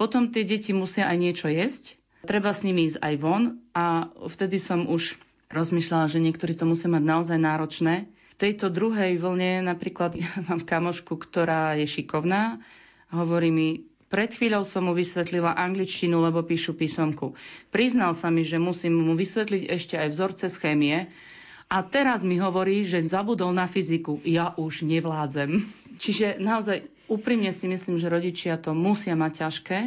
Potom tie deti musia aj niečo jesť. Treba s nimi ísť aj von a vtedy som už rozmýšľala, že niektorí to musia mať naozaj náročné. V tejto druhej vlne napríklad ja mám kamošku, ktorá je šikovná, hovorí mi, pred chvíľou som mu vysvetlila angličtinu, lebo píšu písomku. Priznal sa mi, že musím mu vysvetliť ešte aj vzorce z chémie. A teraz mi hovorí, že zabudol na fyziku. Ja už nevládzem. Čiže naozaj úprimne si myslím, že rodičia to musia mať ťažké,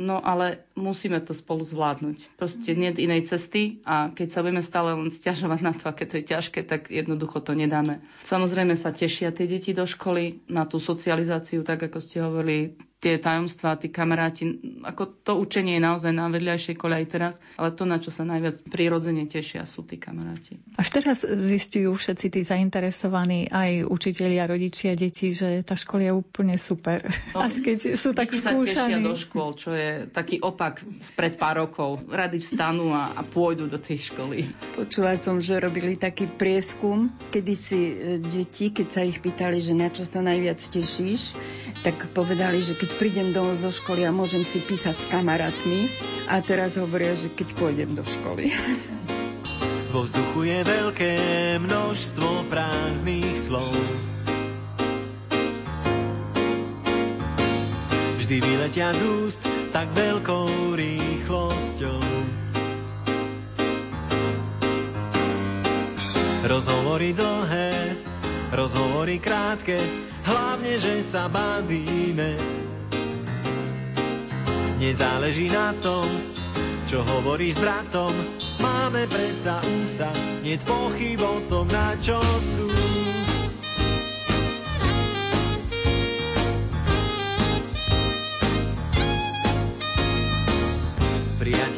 No ale musíme to spolu zvládnuť. Proste nie inej cesty a keď sa budeme stále len stiažovať na to, aké to je ťažké, tak jednoducho to nedáme. Samozrejme sa tešia tie deti do školy na tú socializáciu, tak ako ste hovorili, tie tajomstvá, tí kamaráti, ako to učenie je naozaj na vedľajšej aj teraz, ale to, na čo sa najviac prirodzene tešia, sú tí kamaráti. Až teraz zistujú všetci tí zainteresovaní, aj učitelia, rodičia, deti, že tá škola je úplne super. No, Až keď sú tak skúšaní. do škôl, čo je taký opak spred pár rokov. Rady vstanú a, a pôjdu do tej školy. Počula som, že robili taký prieskum, kedy si e, deti, keď sa ich pýtali, že na čo sa najviac tešíš, tak povedali, že keď prídem domov zo školy a môžem si písať s kamarátmi a teraz hovoria, že keď pôjdem do školy. Vo vzduchu je veľké množstvo prázdnych slov. Vždy vyletia z úst tak veľkou rýchlosťou. Rozhovory dlhé, rozhovory krátke, hlavne, že sa bavíme. Nezáleží na tom, čo hovoríš s bratom, máme predsa ústa, nie pochyb o tom, na čo sú.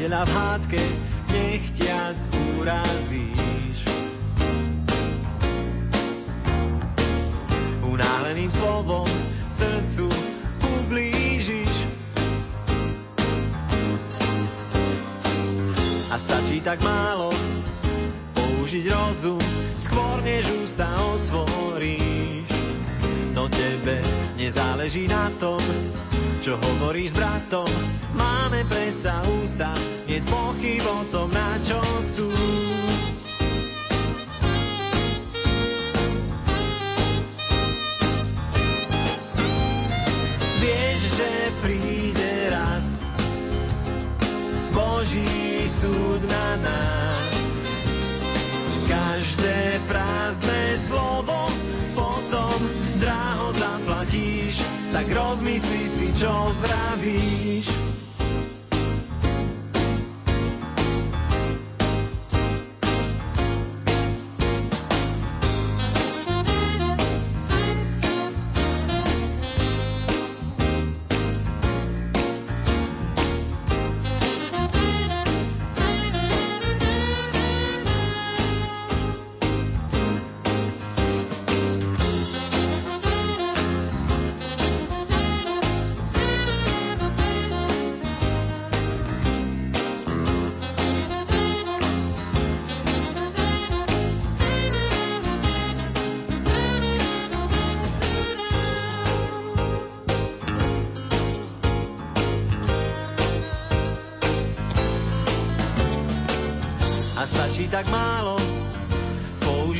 Priateľa v hádke nechtiac urazíš. Unáhleným slovom srdcu ublížiš. A stačí tak málo použiť rozum, skôr než ústa otvoríš. No tebe nezáleží na tom, čo hovoríš s bratom. Máme predsa ústa, nie pochyb o tom, na čo sú. Vieš, že príde raz Boží súd na nás. Každé prázdne slovo tak rozmyslí si, čo vravíš.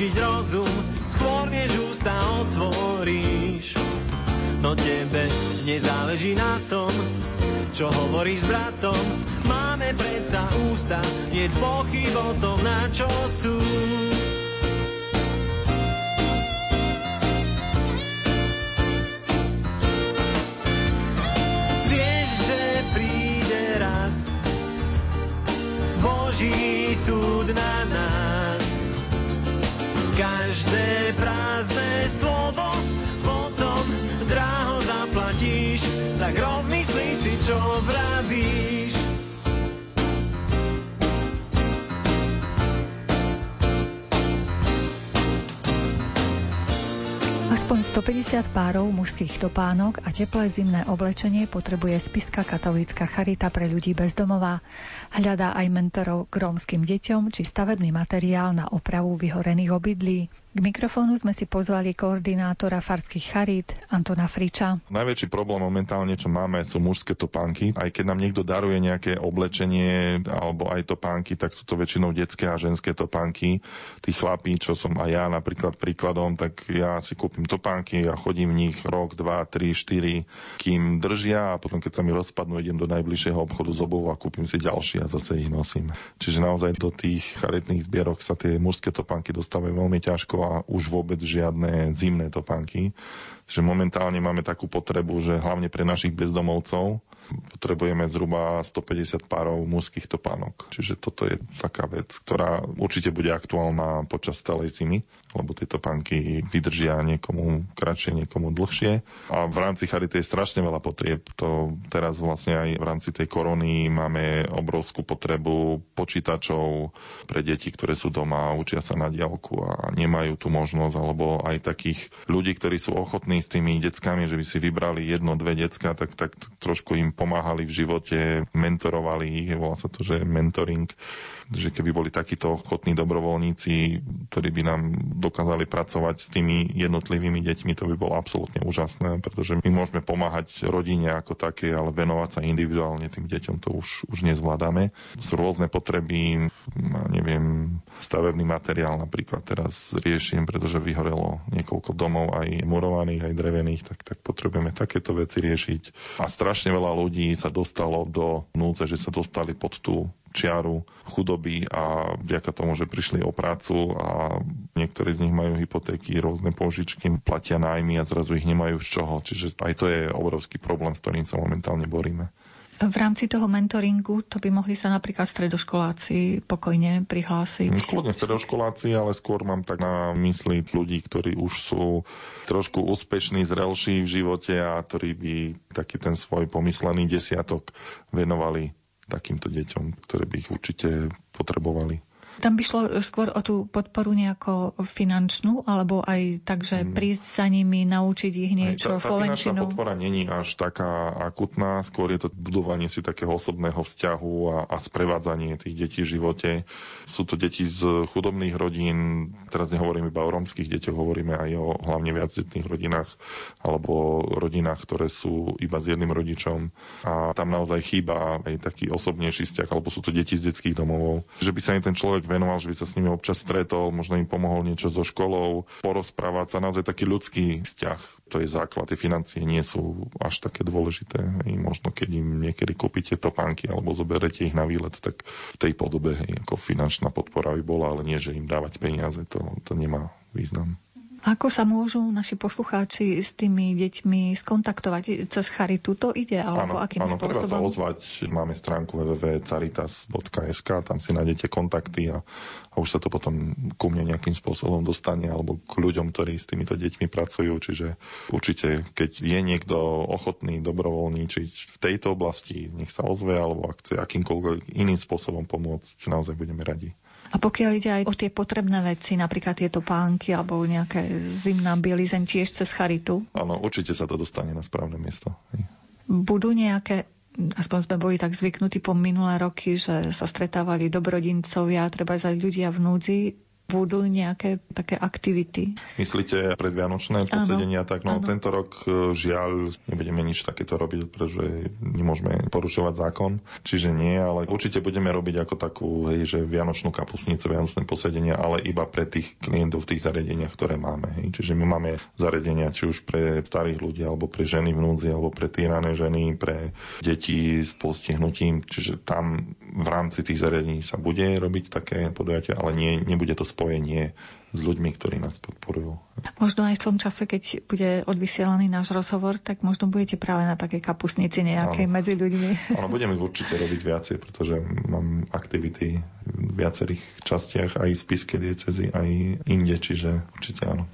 Použiť rozum, skôr než ústa otvoríš. No tebe nezáleží na tom, čo hovoríš s bratom. Máme predsa ústa, je pochyb o tom, na čo sú. Vieš, že príde raz Boží súd na nás. Si, čo vravíš. Aspoň 150 párov mužských topánok a teplé zimné oblečenie potrebuje Spiska katolícka charita pre ľudí bez domova. Hľadá aj mentorov k rómskym deťom či stavebný materiál na opravu vyhorených obydlí. K mikrofónu sme si pozvali koordinátora farských charít Antona Friča. Najväčší problém momentálne, čo máme, sú mužské topánky. Aj keď nám niekto daruje nejaké oblečenie alebo aj topánky, tak sú to väčšinou detské a ženské topánky. Tí chlapí, čo som aj ja napríklad príkladom, tak ja si kúpim topánky a chodím v nich rok, dva, tri, štyri, kým držia a potom keď sa mi rozpadnú, idem do najbližšieho obchodu z obuvu a kúpim si ďalší a zase ich nosím. Čiže naozaj do tých charitných zbierok sa tie mužské topánky dostávajú veľmi ťažko a už vôbec žiadne zimné topánky. Že momentálne máme takú potrebu, že hlavne pre našich bezdomovcov potrebujeme zhruba 150 párov mužských topánok. Čiže toto je taká vec, ktorá určite bude aktuálna počas celej zimy, lebo tie topánky vydržia niekomu kratšie, niekomu dlhšie. A v rámci Charity je strašne veľa potrieb. To teraz vlastne aj v rámci tej korony máme obrovskú potrebu počítačov pre deti, ktoré sú doma a učia sa na diálku a nemajú tú možnosť, alebo aj takých ľudí, ktorí sú ochotní s tými deckami, že by si vybrali jedno, dve decka, tak, tak trošku im pomáhali v živote, mentorovali ich, volá sa to, že mentoring, že keby boli takíto ochotní dobrovoľníci, ktorí by nám dokázali pracovať s tými jednotlivými deťmi, to by bolo absolútne úžasné, pretože my môžeme pomáhať rodine ako také, ale venovať sa individuálne tým deťom to už, už nezvládame. Sú rôzne potreby, neviem, stavebný materiál napríklad teraz riešim, pretože vyhorelo niekoľko domov, aj murovaných, aj drevených, tak, tak potrebujeme takéto veci riešiť. A strašne veľa ľudí sa dostalo do núdze, že sa dostali pod tú čiaru chudoby a vďaka tomu, že prišli o prácu a niektorí z nich majú hypotéky, rôzne požičky, platia nájmy a zrazu ich nemajú z čoho. Čiže aj to je obrovský problém, s ktorým sa momentálne boríme. V rámci toho mentoringu to by mohli sa napríklad stredoškoláci pokojne prihlásiť. Kľudne stredoškoláci, ale skôr mám tak na mysli ľudí, ktorí už sú trošku úspešní, zrelší v živote a ktorí by taký ten svoj pomyslený desiatok venovali takýmto deťom, ktoré by ich určite potrebovali. Tam by šlo skôr o tú podporu nejako finančnú, alebo aj tak, že prísť za nimi, naučiť ich niečo, tá, tá slovenčinu? podpora není až taká akutná, skôr je to budovanie si takého osobného vzťahu a, a sprevádzanie tých detí v živote. Sú to deti z chudobných rodín, teraz nehovorím iba o rómskych deťoch, hovoríme aj o hlavne viacdetných rodinách alebo rodinách, ktoré sú iba s jedným rodičom a tam naozaj chýba aj taký osobnejší vzťah, alebo sú to deti z detských domovov. Že by sa im ten človek venoval, že by sa s nimi občas stretol, možno im pomohol niečo so školou, porozprávať sa, naozaj taký ľudský vzťah. To je základ, tie financie nie sú až také dôležité. I možno keď im niekedy kúpite topánky alebo zoberete ich na výlet, tak v tej podobe ako finančná podpora by bola, ale nie, že im dávať peniaze, to, to nemá význam. Ako sa môžu naši poslucháči s tými deťmi skontaktovať? Cez Charitu to ide? Alebo áno, akým áno, spôsobom? treba sa ozvať. Máme stránku www.caritas.sk, tam si nájdete kontakty a, a už sa to potom ku mne nejakým spôsobom dostane alebo k ľuďom, ktorí s týmito deťmi pracujú. Čiže určite, keď je niekto ochotný dobrovoľníčiť v tejto oblasti, nech sa ozve alebo ak chce akýmkoľvek iným spôsobom pomôcť, naozaj budeme radi. A pokiaľ ide aj o tie potrebné veci, napríklad tieto pánky alebo nejaké zimná bielizeň tiež cez charitu? Áno, určite sa to dostane na správne miesto. Budú nejaké aspoň sme boli tak zvyknutí po minulé roky, že sa stretávali dobrodincovia, treba aj ľudia v núdzi. Budú nejaké také aktivity. Myslíte predvianočné posedenia? Tak no, áno. tento rok e, žiaľ nebudeme nič takéto robiť, pretože nemôžeme porušovať zákon. Čiže nie, ale určite budeme robiť ako takú, hej, že vianočnú kapusnicu, vianočné posedenia, ale iba pre tých klientov v tých zariadeniach, ktoré máme. Hej. Čiže my máme zariadenia či už pre starých ľudí, alebo pre ženy v núdzi, alebo pre týrané ženy, pre deti s postihnutím. Čiže tam v rámci tých zariadení sa bude robiť také podujatia, ale nie, nebude to spojenie s ľuďmi, ktorí nás podporujú. Možno aj v tom čase, keď bude odvysielaný náš rozhovor, tak možno budete práve na takej kapusnici nejakej Áno. medzi ľuďmi. Áno, budeme určite robiť viacej, pretože mám aktivity v viacerých častiach aj z Piskej diecezy, aj inde, čiže určite áno.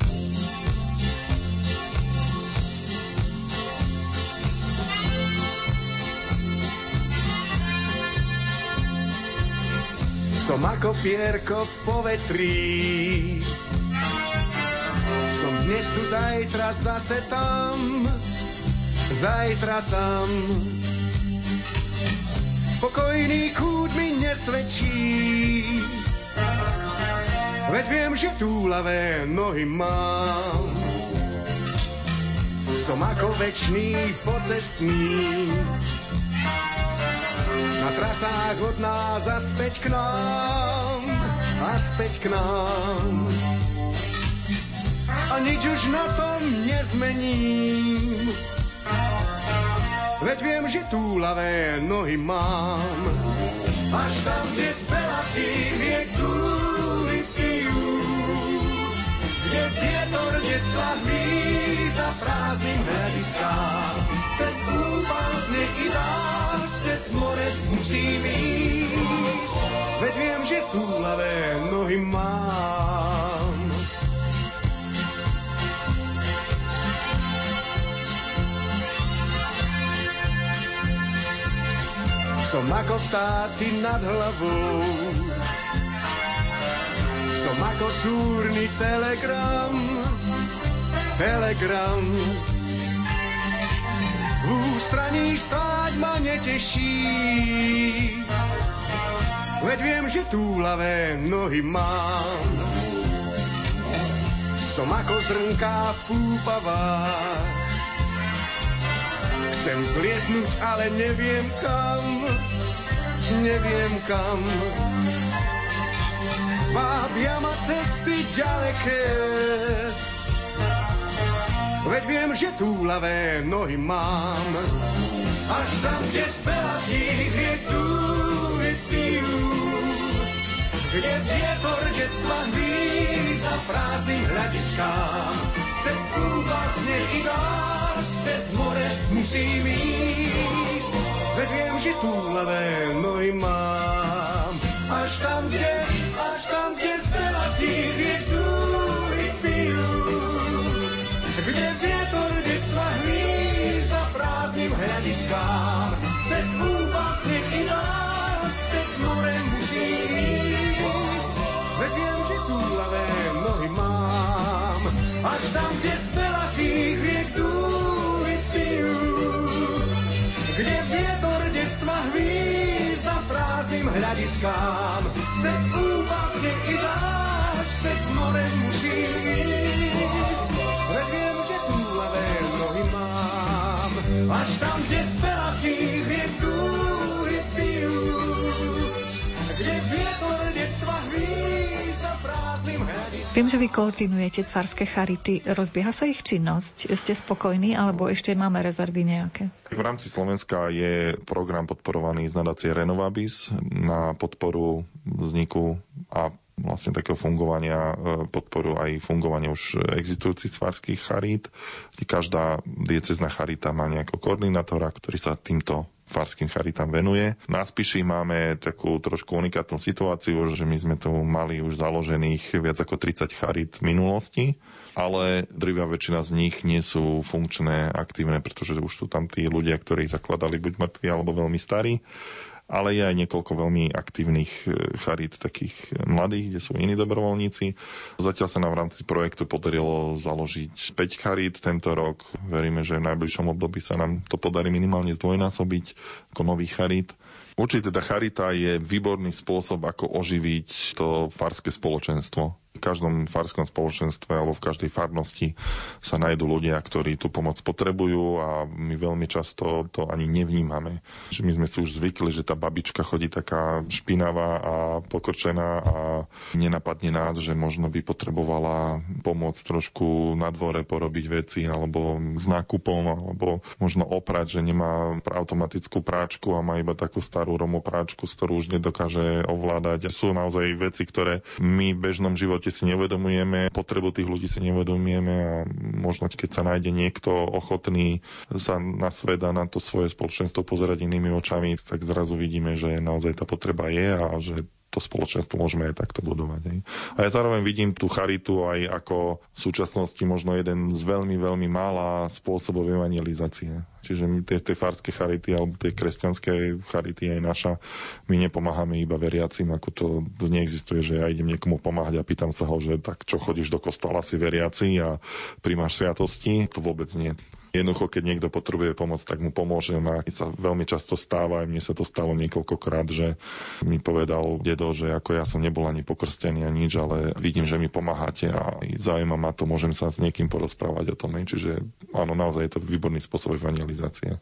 Som ako pierko v povetrí. Som dnes tu, zajtra zase tam. Zajtra tam. Pokojný kút mi nesvedčí. Veď viem, že túlavé nohy mám. Som ako večný pocestný. Na trasách od nás a späť k nám, a späť k nám. A nič už na tom nezmením. Veď viem, že túlavé nohy mám. Až tam, kde z pelasí riek túry pijú, kde vietor detstva hvízda prázdnym hľadiskám. Cez úpal sneh i dážď, cez more musím ísť. Veď viem, že túlavé nohy mám. Som ako vtáci nad hlavou, som ako súrny telegram, telegram. V ústraní stáť ma neteší, veď viem, že túlavé nohy mám. Som ako zrnká v púpavách, chcem vzlietnúť, ale neviem kam, neviem kam. Vábia ma cesty ďaleké, veď viem, že túlavé nohy mám. Až tam, kde z pelasí riek túry pijú, kde vietor detstva hvízda prázdnym hľadiskám. Cez kúpa sneh i dážď, cez more musím ísť. Veď viem, že túlavé nohy mám. Až tam, kde, až tam, kde z pelasí riek túry hľadiskám. Cez kúpa sneh i dážď, cez more musím ísť. Veď viem, že túlavé nohy mám. Až tam, kde z pelasích riek túry pijú. Kde vietor detstva hvízda prázdnym hľadiskám. Cez úpas sneh i dážď, cez more musím Až tam, kde z pelasích riek túry pijú. Kde vietor detstva hvízda prázdnym hľadiskám. Viem, že vy koordinujete farské charity. Rozbieha sa ich činnosť? Ste spokojní, alebo ešte máme rezervy nejaké? V rámci Slovenska je program podporovaný z nadácie Renovabis na podporu vzniku a vlastne takého fungovania, e, podporu aj fungovanie už existujúcich svarských charít, kde každá diecezná charita má nejakého koordinátora, ktorý sa týmto farským charitám venuje. Na Spiši máme takú trošku unikátnu situáciu, že my sme tu mali už založených viac ako 30 charit v minulosti, ale drvia väčšina z nich nie sú funkčné, aktívne, pretože už sú tam tí ľudia, ktorí zakladali buď mŕtvi alebo veľmi starí ale je aj niekoľko veľmi aktívnych e, charít takých mladých, kde sú iní dobrovoľníci. Zatiaľ sa nám v rámci projektu podarilo založiť 5 charít tento rok. Veríme, že v najbližšom období sa nám to podarí minimálne zdvojnásobiť ako nových charít. Určite tá charita je výborný spôsob, ako oživiť to farské spoločenstvo. V každom farskom spoločenstve alebo v každej farnosti sa nájdú ľudia, ktorí tú pomoc potrebujú a my veľmi často to ani nevnímame. Že my sme si už zvykli, že tá babička chodí taká špinavá a pokrčená a nenapadne nás, že možno by potrebovala pomôcť trošku na dvore porobiť veci alebo s nákupom alebo možno oprať, že nemá automatickú práčku a má iba takú starú romopráčku, z ktorú už nedokáže ovládať. Sú naozaj veci, ktoré my v bežnom živote živote si neuvedomujeme, potrebu tých ľudí si neuvedomujeme a možno keď sa nájde niekto ochotný sa na svet a na to svoje spoločenstvo pozerať inými očami, tak zrazu vidíme, že naozaj tá potreba je a že to spoločenstvo môžeme aj takto budovať. Aj. A ja zároveň vidím tú charitu aj ako v súčasnosti možno jeden z veľmi, veľmi mála spôsobov evangelizácie. Čiže my tie, tie farské charity alebo tie kresťanské charity aj naša, my nepomáhame iba veriacim, ako to, to neexistuje, že ja idem niekomu pomáhať a pýtam sa ho, že tak čo chodíš do kostola, si veriaci a príjmaš sviatosti, to vôbec nie. Jednoducho, keď niekto potrebuje pomoc, tak mu pomôžem a sa veľmi často stáva, aj mne sa to stalo niekoľkokrát, že mi povedal dedo, že ako ja som nebol ani pokrstený ani nič, ale vidím, že mi pomáhate a zaujíma ma to, môžem sa s niekým porozprávať o tom. Čiže áno, naozaj je to výborný spôsob evangelizácie.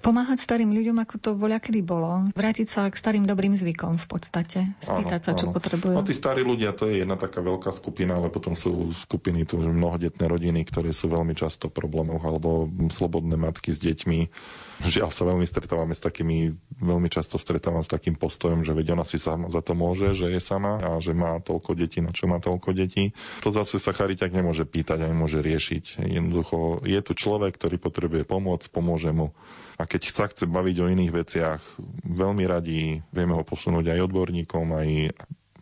Pomáhať starým ľuďom, ako to voľa kedy bolo. Vrátiť sa k starým dobrým zvykom v podstate. Spýtať áno, sa, čo áno. potrebujú. No tí starí ľudia, to je jedna taká veľká skupina, ale potom sú skupiny, tu mnohodetné rodiny, ktoré sú veľmi často v problémoch, alebo slobodné matky s deťmi. Žiaľ sa veľmi stretávame s takými, veľmi často stretávam s takým postojom, že veď ona si sama za to môže, že je sama a že má toľko detí, na čo má toľko detí. To zase sa chariťak nemôže pýtať a nemôže riešiť. Jednoducho je tu človek, ktorý potrebuje pomoc, pomôže mu a keď sa chce baviť o iných veciach, veľmi radi vieme ho posunúť aj odborníkom, aj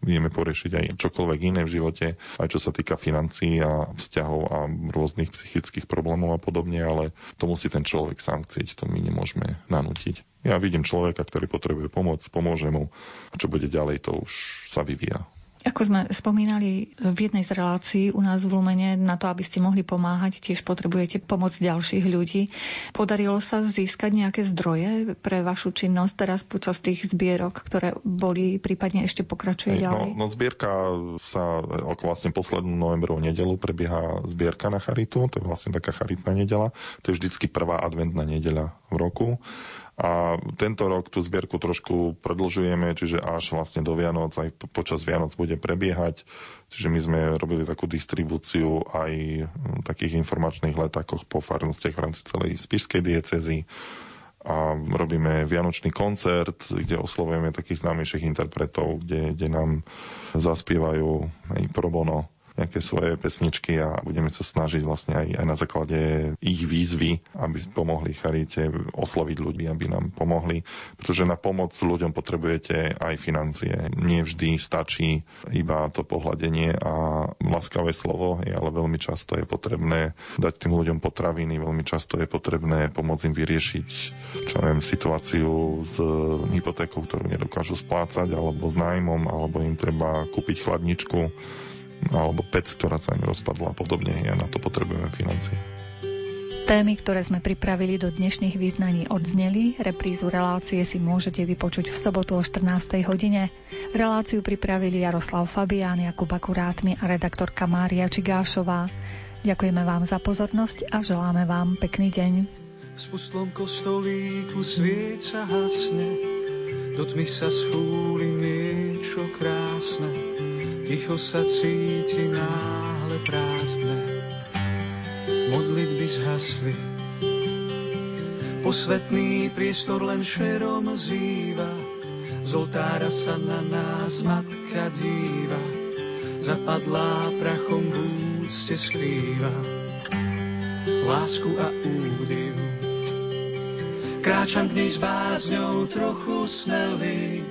vieme poriešiť aj čokoľvek iné v živote, aj čo sa týka financií a vzťahov a rôznych psychických problémov a podobne, ale to musí ten človek sám chcieť, to my nemôžeme nanútiť. Ja vidím človeka, ktorý potrebuje pomoc, pomôže mu a čo bude ďalej, to už sa vyvíja. Ako sme spomínali v jednej z relácií u nás v Lumene, na to, aby ste mohli pomáhať, tiež potrebujete pomoc ďalších ľudí. Podarilo sa získať nejaké zdroje pre vašu činnosť teraz počas tých zbierok, ktoré boli, prípadne ešte pokračuje ďalej? No, no zbierka sa, ako vlastne poslednú novembrovú nedelu prebieha zbierka na charitu, to je vlastne taká charitná nedela. To je vždycky prvá adventná nedeľa v roku. A tento rok tú zbierku trošku predlžujeme, čiže až vlastne do Vianoc, aj počas Vianoc bude prebiehať. Čiže my sme robili takú distribúciu aj takých informačných letákoch po farnostiach v rámci celej spišskej diecezy a robíme vianočný koncert, kde oslovujeme takých známejších interpretov, kde, kde nám zaspievajú aj pro bono nejaké svoje pesničky a budeme sa snažiť vlastne aj, aj na základe ich výzvy, aby pomohli Charite osloviť ľudí, aby nám pomohli, pretože na pomoc ľuďom potrebujete aj financie. Nie vždy stačí iba to pohľadenie a láskavé slovo, ale veľmi často je potrebné dať tým ľuďom potraviny, veľmi často je potrebné pomôcť im vyriešiť čo viem, situáciu s hypotékou, ktorú nedokážu splácať, alebo s nájmom, alebo im treba kúpiť chladničku alebo pec, ktorá sa im rozpadla a podobne a na to potrebujeme financie. Témy, ktoré sme pripravili do dnešných význaní odzneli, reprízu relácie si môžete vypočuť v sobotu o 14. hodine. Reláciu pripravili Jaroslav Fabián, Jakub Akurátny a redaktorka Mária Čigášová. Ďakujeme vám za pozornosť a želáme vám pekný deň. V spustlom kostolíku svieca hasne, do tmy sa schúli niečo krásne Ticho sa cíti náhle prázdne, modlitby zhasli. Posvetný priestor len šerom zýva, z oltára sa na nás matka díva, zapadlá prachom v úcte skrýva. Lásku a údiv. Kráčam k nej s bázňou trochu smelý,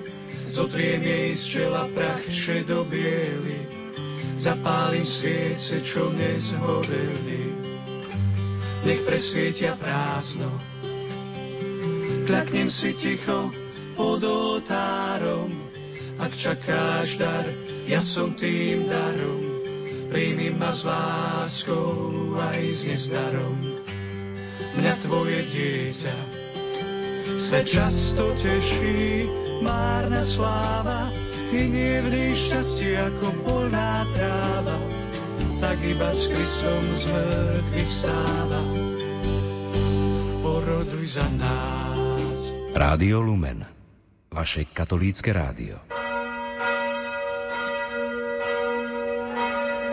Zotriem jej z čela prach šedo biely, zapálim sviece, čo nezhoreli. Nech presvietia prázdno, kľaknem si ticho pod oltárom. Ak čakáš dar, ja som tým darom, príjmi ma s láskou aj s nezdarom. Mňa tvoje dieťa, Svet často teší, márna sláva, nie vždy šťastie ako polná tráva, tak iba s Kristom z mŕtvych stáva. Poroduj za nás. Rádio Lumen, vaše katolícke rádio.